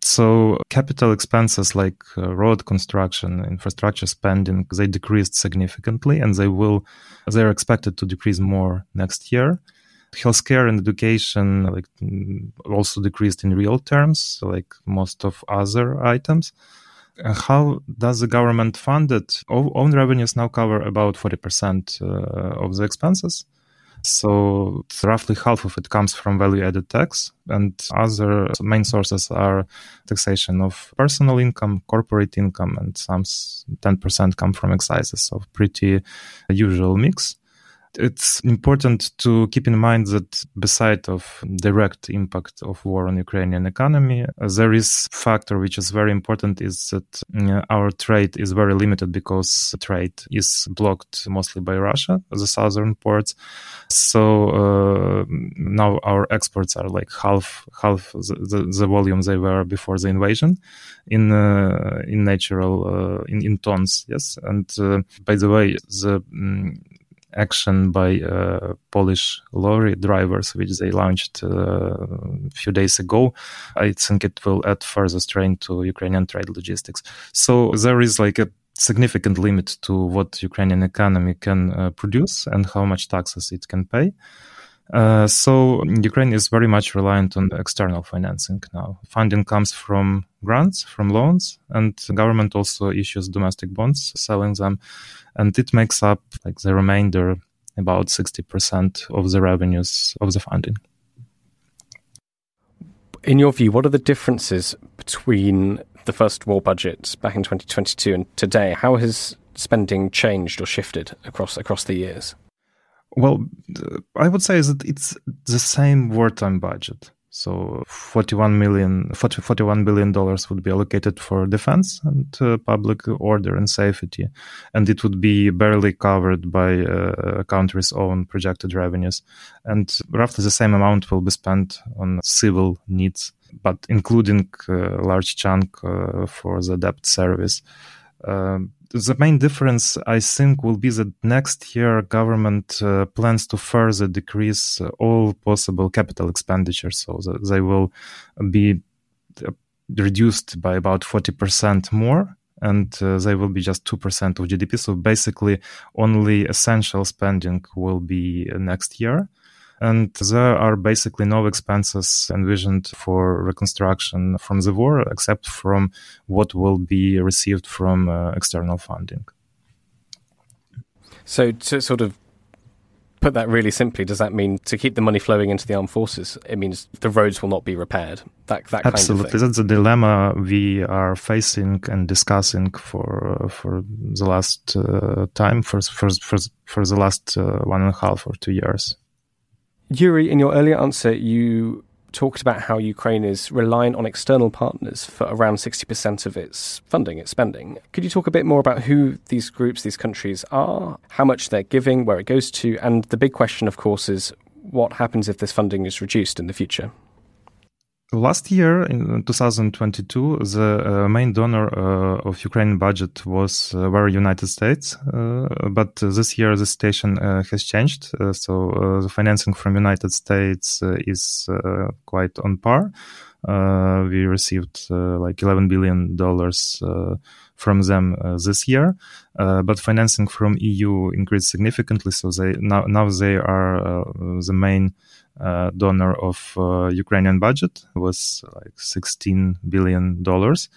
Speaker 10: So capital expenses like uh, road construction, infrastructure spending, they decreased significantly and they will, they're expected to decrease more next year. Healthcare and education like mm, also decreased in real terms, like most of other items. How does the government fund it? Own revenues now cover about 40% uh, of the expenses. So roughly half of it comes from value added tax, and other main sources are taxation of personal income, corporate income, and some 10% come from excises. So pretty usual mix it's important to keep in mind that beside of direct impact of war on Ukrainian economy, uh, there is factor which is very important is that uh, our trade is very limited because trade is blocked mostly by Russia, the southern ports. So uh, now our exports are like half half the, the, the, volume they were before the invasion in uh, in natural uh, in in tons. Yes, and uh, by the way, the um, action by uh, Polish lorry drivers, which they launched uh, a few days ago. I think it will add further strain to Ukrainian trade logistics. So there is like a significant limit to what Ukrainian economy can uh, produce and how much taxes it can pay. Uh, so Ukraine is very much reliant on external financing now. Funding comes from grants, from loans, and the government also issues domestic bonds, selling them, and it makes up like the remainder, about sixty percent of the revenues of the funding.
Speaker 3: In your view, what are the differences between the first war budget back in 2022 and today? How has spending changed or shifted across across the years?
Speaker 10: Well, I would say that it's the same wartime budget. So 41 million, 40, 41 billion dollars would be allocated for defense and uh, public order and safety, and it would be barely covered by uh, a country's own projected revenues, and roughly the same amount will be spent on civil needs, but including a uh, large chunk uh, for the debt service. Um, the main difference, I think, will be that next year government uh, plans to further decrease uh, all possible capital expenditures, so they will be uh, reduced by about forty percent more, and uh, they will be just two percent of GDP. So basically, only essential spending will be uh, next year and there are basically no expenses envisioned for reconstruction from the war except from what will be received from uh, external funding.
Speaker 3: So, to sort of put that really simply, does that mean to keep the money flowing into the armed forces? It means the roads will not be repaired. That that
Speaker 10: absolutely
Speaker 3: kind of
Speaker 10: that's the dilemma we are facing and discussing for uh, for the last uh, time for for for for the last uh, one and a half or two years.
Speaker 3: Yurii, in your earlier answer, you talked about how Ukraine is reliant on external partners for around 60% of its funding, its spending. Could you talk a bit more about who these groups, these countries are, how much they're giving, where it goes to, and the big question, of course, is what happens if this funding is reduced in the future?
Speaker 10: Last year, in 2022, the uh, main donor uh, of Ukraine budget was uh, were United States, uh, but this year the situation uh, has changed. Uh, so the financing from United States is quite on par. we received like 11 billion dollars from them this year, but financing from EU increased significantly. So they now now they are the main uh, donor of uh, Ukrainian budget was like 16 billion dollars.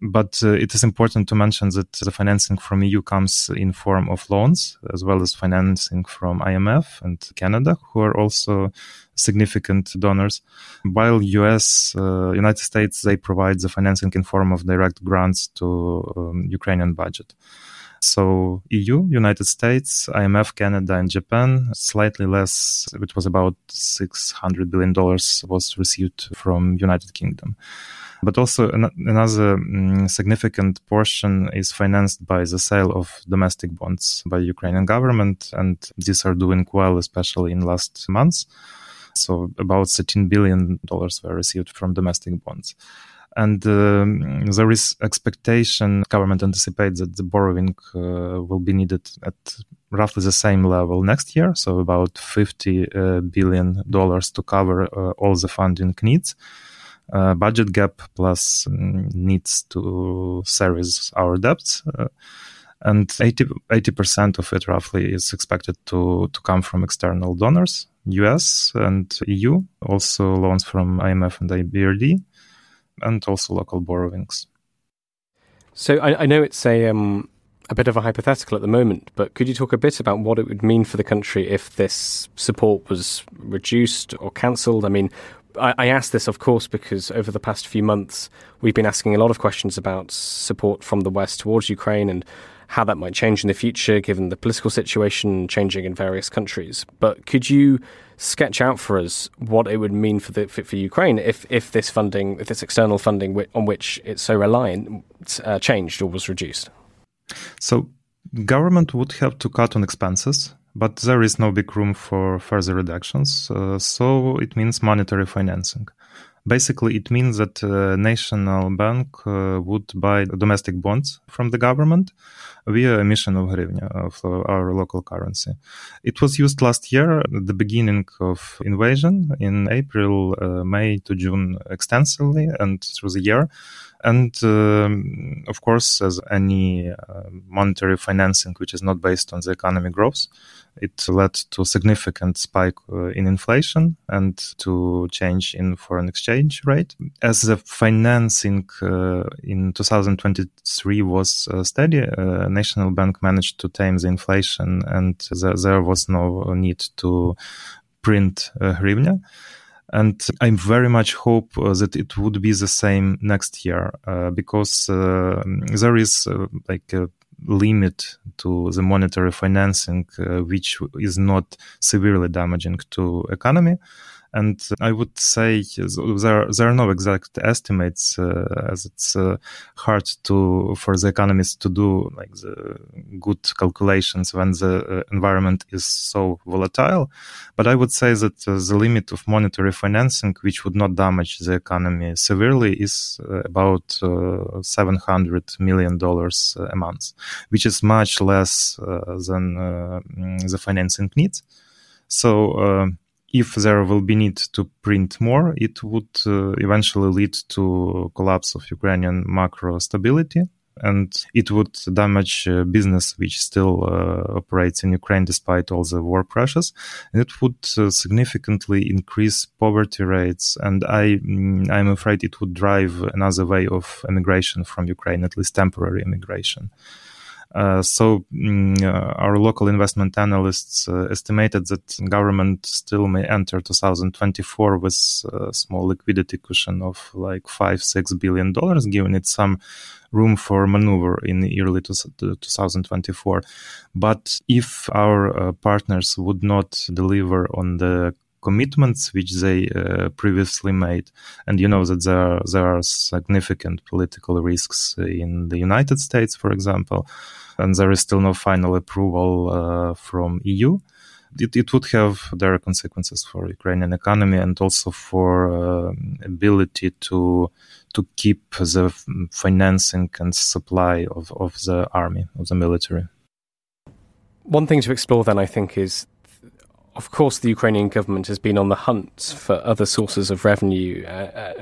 Speaker 10: But uh, it is important to mention that the financing from EU comes in form of loans as well as financing from IMF and Canada, who are also significant donors. While US, uh, United States, they provide the financing in form of direct grants to um, Ukrainian budget. So EU, United States, IMF, Canada, and Japan, slightly less. It was about 600 billion dollars was received from United Kingdom. But also an- another um, significant portion is financed by the sale of domestic bonds by Ukrainian government, and these are doing well, especially in last months. So about 13 billion dollars were received from domestic bonds. And um, there is expectation, government anticipates that the borrowing uh, will be needed at roughly the same level next year, so about 50 uh, billion dollars to cover uh, all the funding needs. Uh, budget gap plus mm, needs to service our debts. Uh, and 80 percent of it roughly is expected to to come from external donors, US and EU, also loans from IMF and IBRD, and also local borrowings.
Speaker 3: So I, I know it's a um, a bit of a hypothetical at the moment, but could you talk a bit about what it would mean for the country if this support was reduced or cancelled? I mean, I, I ask this, of course, because over the past few months we've been asking a lot of questions about support from the West towards Ukraine and how that might change in the future given the political situation changing in various countries. But could you sketch out for us what it would mean for the for, Ukraine if if this funding, if this external funding on which it's so reliant, uh, changed or was reduced?
Speaker 10: So, government would have to cut on expenses but there is no big room for further reductions. Uh, so it means monetary financing. Basically, it means that uh, national bank uh, would buy domestic bonds from the government via emission of hryvnia, of our local currency. It was used last year at the beginning of invasion in April, uh, May to June extensively and through the year. And um, of course, as any uh, monetary financing which is not based on the economy growth, it led to significant spike uh, in inflation and to change in foreign exchange rate. As the financing uh, in 2023 was uh, steady, uh, National Bank managed to tame the inflation and th- there was no need to print uh, hryvnia. And I very much hope uh, that it would be the same next year uh, because uh, there is like a limit to the monetary financing, which is not severely damaging to economy. And I would say there there are no exact estimates, uh, as it's uh, hard to for the economists to do like the good calculations when the uh, environment is so volatile. But I would say that uh, the limit of monetary financing, which would not damage the economy severely, is uh, about seven hundred million dollars a month, which is much less than the financing needs. So if there will be need to print more, it would uh, eventually lead to collapse of Ukrainian macro stability. And it would damage uh, business which still uh, operates in Ukraine despite all the war pressures. And it would uh, significantly increase poverty rates. And I, mm, I'm afraid it would drive another way of emigration from Ukraine, at least temporary immigration. Uh, so mm, uh, our local investment analysts uh, estimated that government still may enter 2024 with a small liquidity cushion of like five six billion dollars, giving it some room for maneuver in early 2024. But if our partners would not deliver on the commitments which they uh, previously made. And you know that there, there are significant political risks in the United States, for example and there is still no final approval uh, from EU. It, it, would have direct consequences for Ukrainian economy and also for uh, ability to to keep the financing and supply of, of the army of the military.
Speaker 3: One thing to explore then, I think, is of course the Ukrainian government has been on the hunt for other sources of revenue, uh, uh,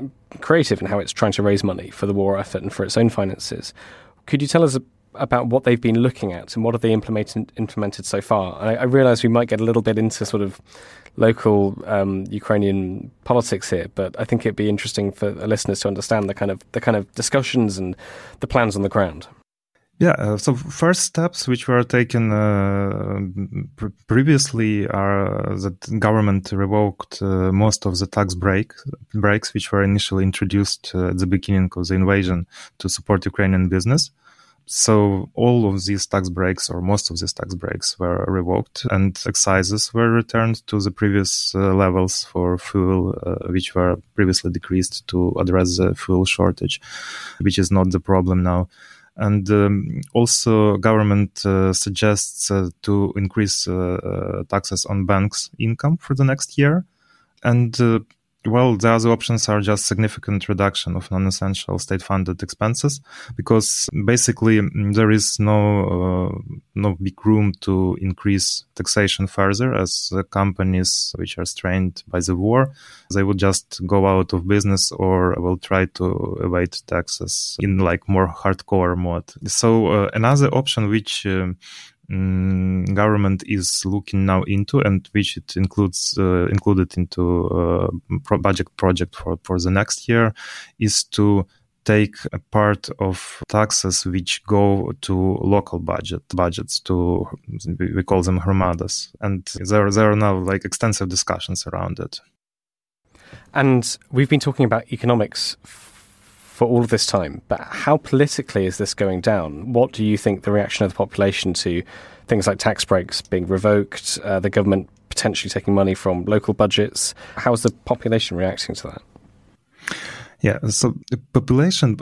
Speaker 3: creative in how it's trying to raise money for the war effort and for its own finances. Could you tell us about what they've been looking at and what have they implemented implemented so far. I, I realise we might get a little bit into sort of local um, Ukrainian politics here, but I think it'd be interesting for listeners to understand the kind of the kind of discussions and the plans on the ground.
Speaker 10: Yeah, uh, so first steps which were taken uh, pr- previously are that government revoked uh, most of the tax break breaks which were initially introduced uh, at the beginning of the invasion to support Ukrainian business. So all of these tax breaks or most of these tax breaks were revoked and excises were returned to the previous uh, levels for fuel uh, which were previously decreased to address the fuel shortage which is not the problem now and um, also government uh, suggests uh, to increase uh, uh, taxes on banks income for the next year. And uh, well, the other options are just significant reduction of non-essential state-funded expenses because basically mm, there is no uh, no big room to increase taxation further as the companies which are strained by the war they would just go out of business or will try to evade taxes in like more hardcore mode. So uh, another option which um, mm, government is looking now into and which it includes uh, included into uh, budget project for for the next year is to take a part of taxes which go to local budget budgets to we call them hromadas and there there are now like extensive discussions around it.
Speaker 3: And we've been talking about economics for all of this time, but how politically is this going down? What do you think the reaction of the population to things like tax breaks being revoked, uh, the government potentially taking money from local budgets? How is the population reacting to that?
Speaker 10: Yeah, so the population,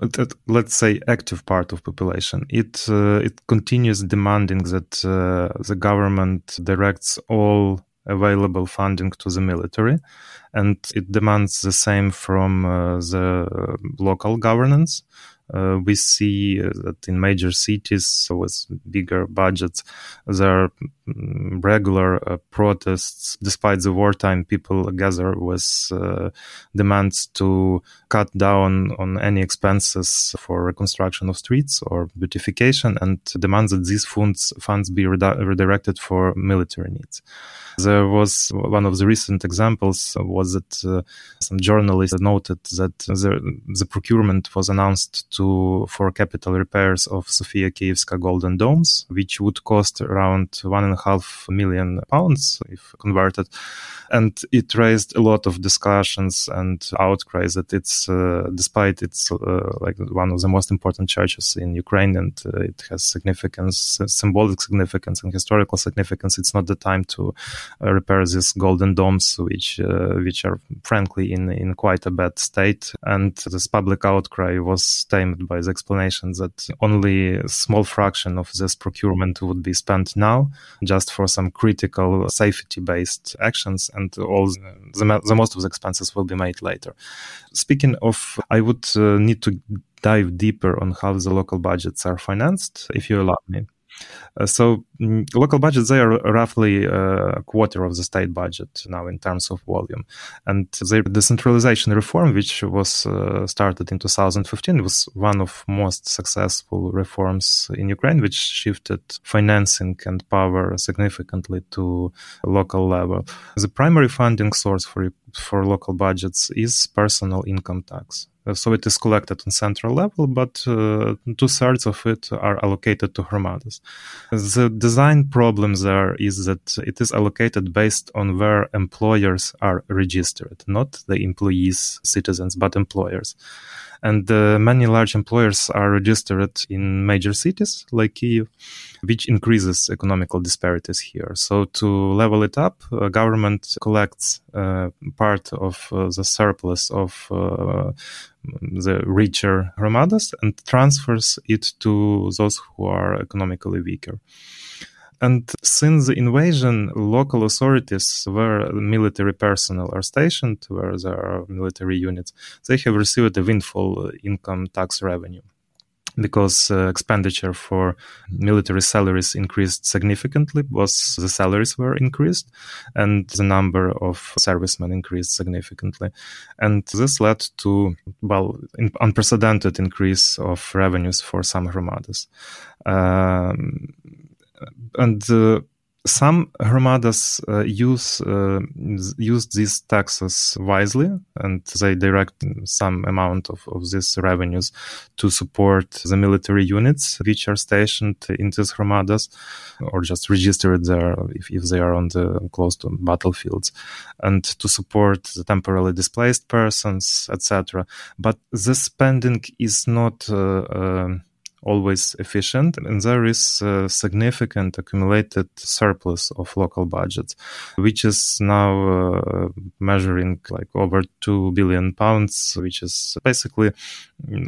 Speaker 10: let's say active part of population, it uh, it continues demanding that uh, the government directs all available funding to the military and it demands the same from uh, the local governance. Uh, we see that in major cities with bigger budgets, there are mm, regular uh, protests. Despite the wartime, people gather with uh, demands to cut down on any expenses for reconstruction of streets or beautification, and demands that these funds funds be redirected for military needs. There was one of the recent examples was that uh, some journalists noted that the, the procurement was announced to for capital repairs of Sofia Kievska golden domes, which would cost around one and a half million pounds if converted, and it raised a lot of discussions and outcries that it's uh, despite it's uh, like one of the most important churches in Ukraine and uh, it has significance, symbolic significance and historical significance. It's not the time to uh, repair these golden domes, which uh, which are frankly in in quite a bad state. And this public outcry was by the explanation that only a small fraction of this procurement would be spent now, just for some critical safety-based actions, and all the, the most of the expenses will be made later. Speaking of, I would uh, need to dive deeper on how the local budgets are financed, if you allow me. Uh, so mm, local budgets they are roughly uh, a quarter of the state budget now in terms of volume. And the decentralization reform which was uh, started in 2015 was one of most successful reforms in ukraine which shifted financing and power significantly to local level. The primary funding source for for local budgets is personal income tax so it is collected on central level, but uh, two thirds of it are allocated to hromadas. The design problem there is that it is allocated based on where employers are registered, not the employees, citizens, but employers. And uh, many large employers are registered in major cities like Kiev, which increases economical disparities here. So to level it up, uh, government collects uh, part of uh, the surplus of uh, the richer hromadas and transfers it to those who are economically weaker. And since the invasion, local authorities where military personnel are stationed, where there are military units, they have received a windfall income tax revenue because uh, expenditure for military salaries increased significantly because the salaries were increased and the number of servicemen increased significantly. And this led to well unprecedented increase of revenues for some hromadas um, and uh, some hromadas uh, use uh, use these taxes wisely, and they direct some amount of, of these revenues to support the military units which are stationed in these hromadas, or just registered there if, if they are on the close to battlefields, and to support the temporarily displaced persons, etc. But this spending is not. Uh, um, always efficient and there is a significant accumulated surplus of local budgets which is now uh, measuring like over 2 billion pounds which is basically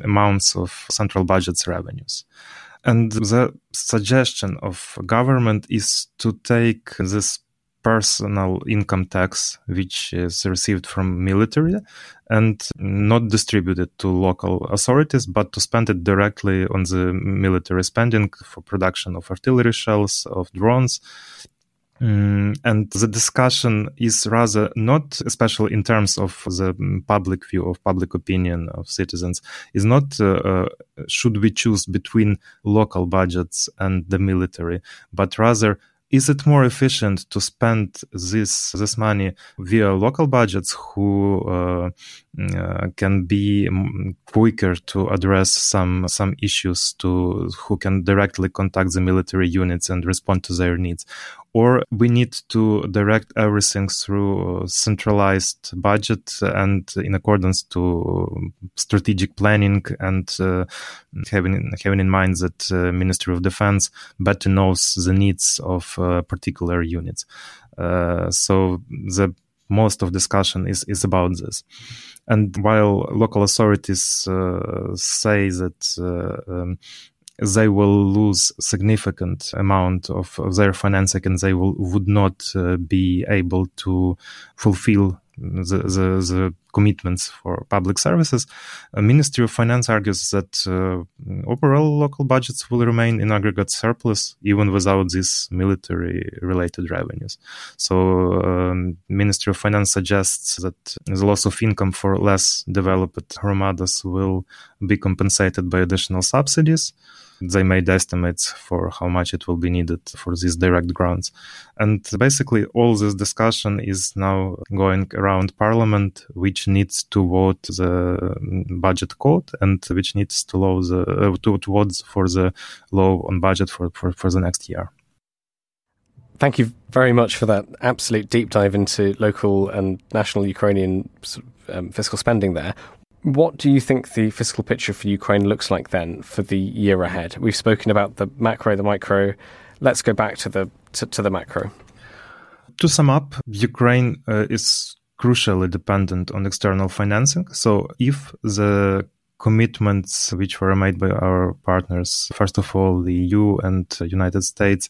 Speaker 10: amounts of central budget's revenues. And the suggestion of government is to take this personal income tax which is received from military and not distributed to local authorities but to spend it directly on the military spending for production of artillery shells of drones. Mm, and the discussion is rather not, especially in terms of the public view of public opinion of citizens, is not uh, uh, should we choose between local budgets and the military, but rather is it more efficient to spend this this money via local budgets who uh, uh, can be quicker to address some some issues to who can directly contact the military units and respond to their needs or we need to direct everything through centralized budget and in accordance to strategic planning and uh, having having in mind that uh, Ministry of Defense better knows the needs of uh, particular units. Uh, so the most of discussion is is about this. And while local authorities uh, say that uh, um, they will lose significant amount of, of their financing and they will, would not uh, be able to fulfill the, the, the commitments for public services. The Ministry of Finance argues that uh, overall local budgets will remain in aggregate surplus even without these military related revenues. So um, Ministry of Finance suggests that the loss of income for less developed hromadas will be compensated by additional subsidies they made estimates for how much it will be needed for these direct grants. And basically, all this discussion is now going around Parliament, which needs to vote the budget code and which needs to, law the, uh, to, to vote for the law on budget for, for, for the next year.
Speaker 3: Thank you very much for that absolute deep dive into local and national Ukrainian um, fiscal spending there. What do you think the fiscal picture for Ukraine looks like then for the year ahead? We've spoken about the macro, the micro. Let's go back to the to, to the macro.
Speaker 10: To sum up, Ukraine uh, is crucially dependent on external financing. So if the commitments which were made by our partners, first of all, the EU and United States,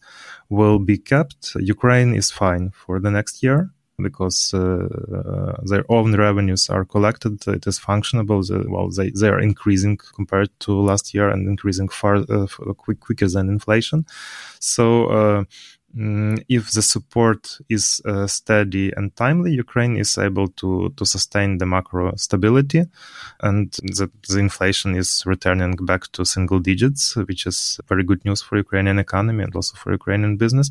Speaker 10: will be kept, Ukraine is fine for the next year because uh, uh, their own revenues are collected. It is functionable. well, they, they are increasing compared to last year and increasing far uh, quick, quicker than inflation. So, Mm, if the support is uh, steady and timely, Ukraine is able to, to sustain the macro stability and the, the inflation is returning back to single digits, which is very good news for Ukrainian economy and also for Ukrainian business.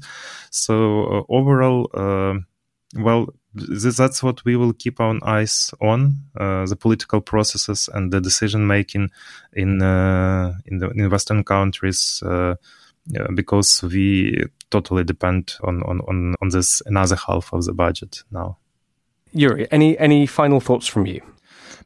Speaker 10: So uh, overall, uh, well, this, that's what we will keep our eyes on uh, the political processes and the decision making in uh, in the in Western countries uh, because we totally depend on, on on on this another half of the budget now.
Speaker 3: Yurii, any any final thoughts from you?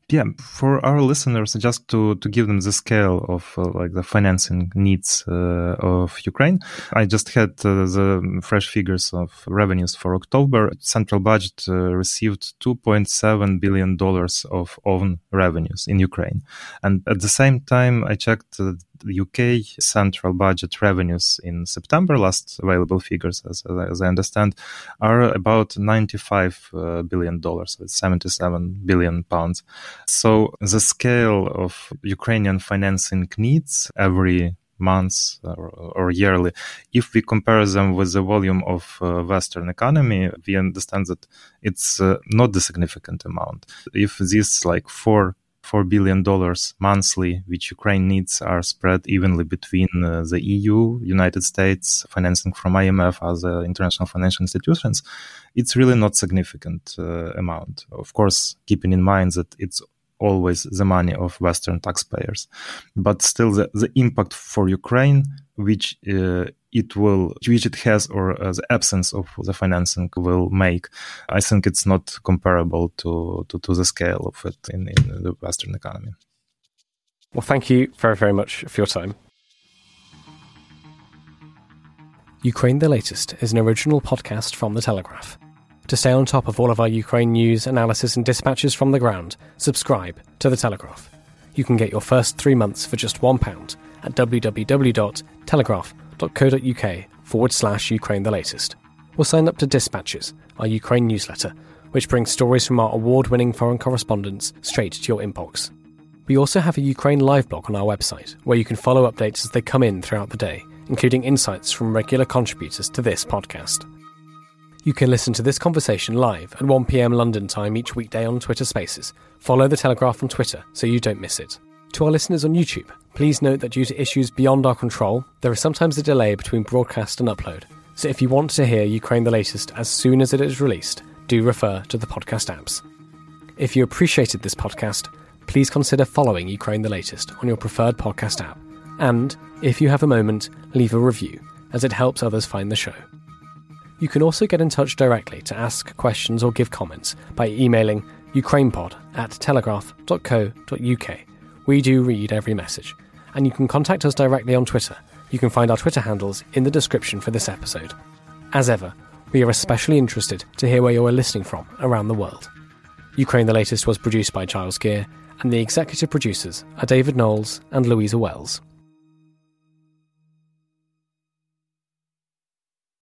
Speaker 10: Yeah, for our listeners, just to, to give them the scale of uh, like the financing needs uh, of Ukraine, I just had uh, the fresh figures of revenues for October. Central budget uh, received 2.7 billion dollars of own revenues in Ukraine, and at the same time, I checked UK central budget revenues in September, last available figures, as, as I understand, are about 95 uh, billion dollars, 77 billion pounds. So the scale of Ukrainian financing needs every months or, or, yearly. If we compare them with the volume of uh, Western economy, we understand that it's uh, not a significant amount. If this like four $4 billion monthly, which Ukraine needs, are spread evenly between uh, the EU, United States, financing from IMF, other international financial institutions, it's really not significant uh, amount. Of course, keeping in mind that it's always the money of Western taxpayers. But still, the, the impact for Ukraine, which uh, it will, which it has, or uh, the absence of the financing will make, I think it's not comparable to, to, to the scale of it in, in the Western economy.
Speaker 3: Well, thank you very, very much for your time. Ukraine the Latest is an original podcast from The Telegraph. To stay on top of all of our Ukraine news, analysis, and dispatches from the ground, subscribe to The Telegraph. You can get your first three months for just £1 at www.telegraph.co.uk forward slash Ukraine the latest. or sign up to Dispatches, our Ukraine newsletter, which brings stories from our award winning foreign correspondents straight to your inbox. We also have a Ukraine live blog on our website, where you can follow updates as they come in throughout the day, including insights from regular contributors to this podcast. You can listen to this conversation live at 1pm London time each weekday on Twitter Spaces. Follow The Telegraph on Twitter so you don't miss it. To our listeners on YouTube, please note that due to issues beyond our control, there is sometimes a delay between broadcast and upload. So if you want to hear Ukraine the latest as soon as it is released, do refer to the podcast apps. If you appreciated this podcast, please consider following Ukraine the latest on your preferred podcast app. And, if you have a moment, leave a review, as it helps others find the show. You can also get in touch directly to ask questions or give comments by emailing ukrainepod at telegraph.co.uk. We do read every message. And you can contact us directly on Twitter. You can find our Twitter handles in the description for this episode. As ever, we are especially interested to hear where you are listening from around the world. Ukraine the Latest was produced by Giles Gear, and the executive producers are David Knowles and Louisa Wells.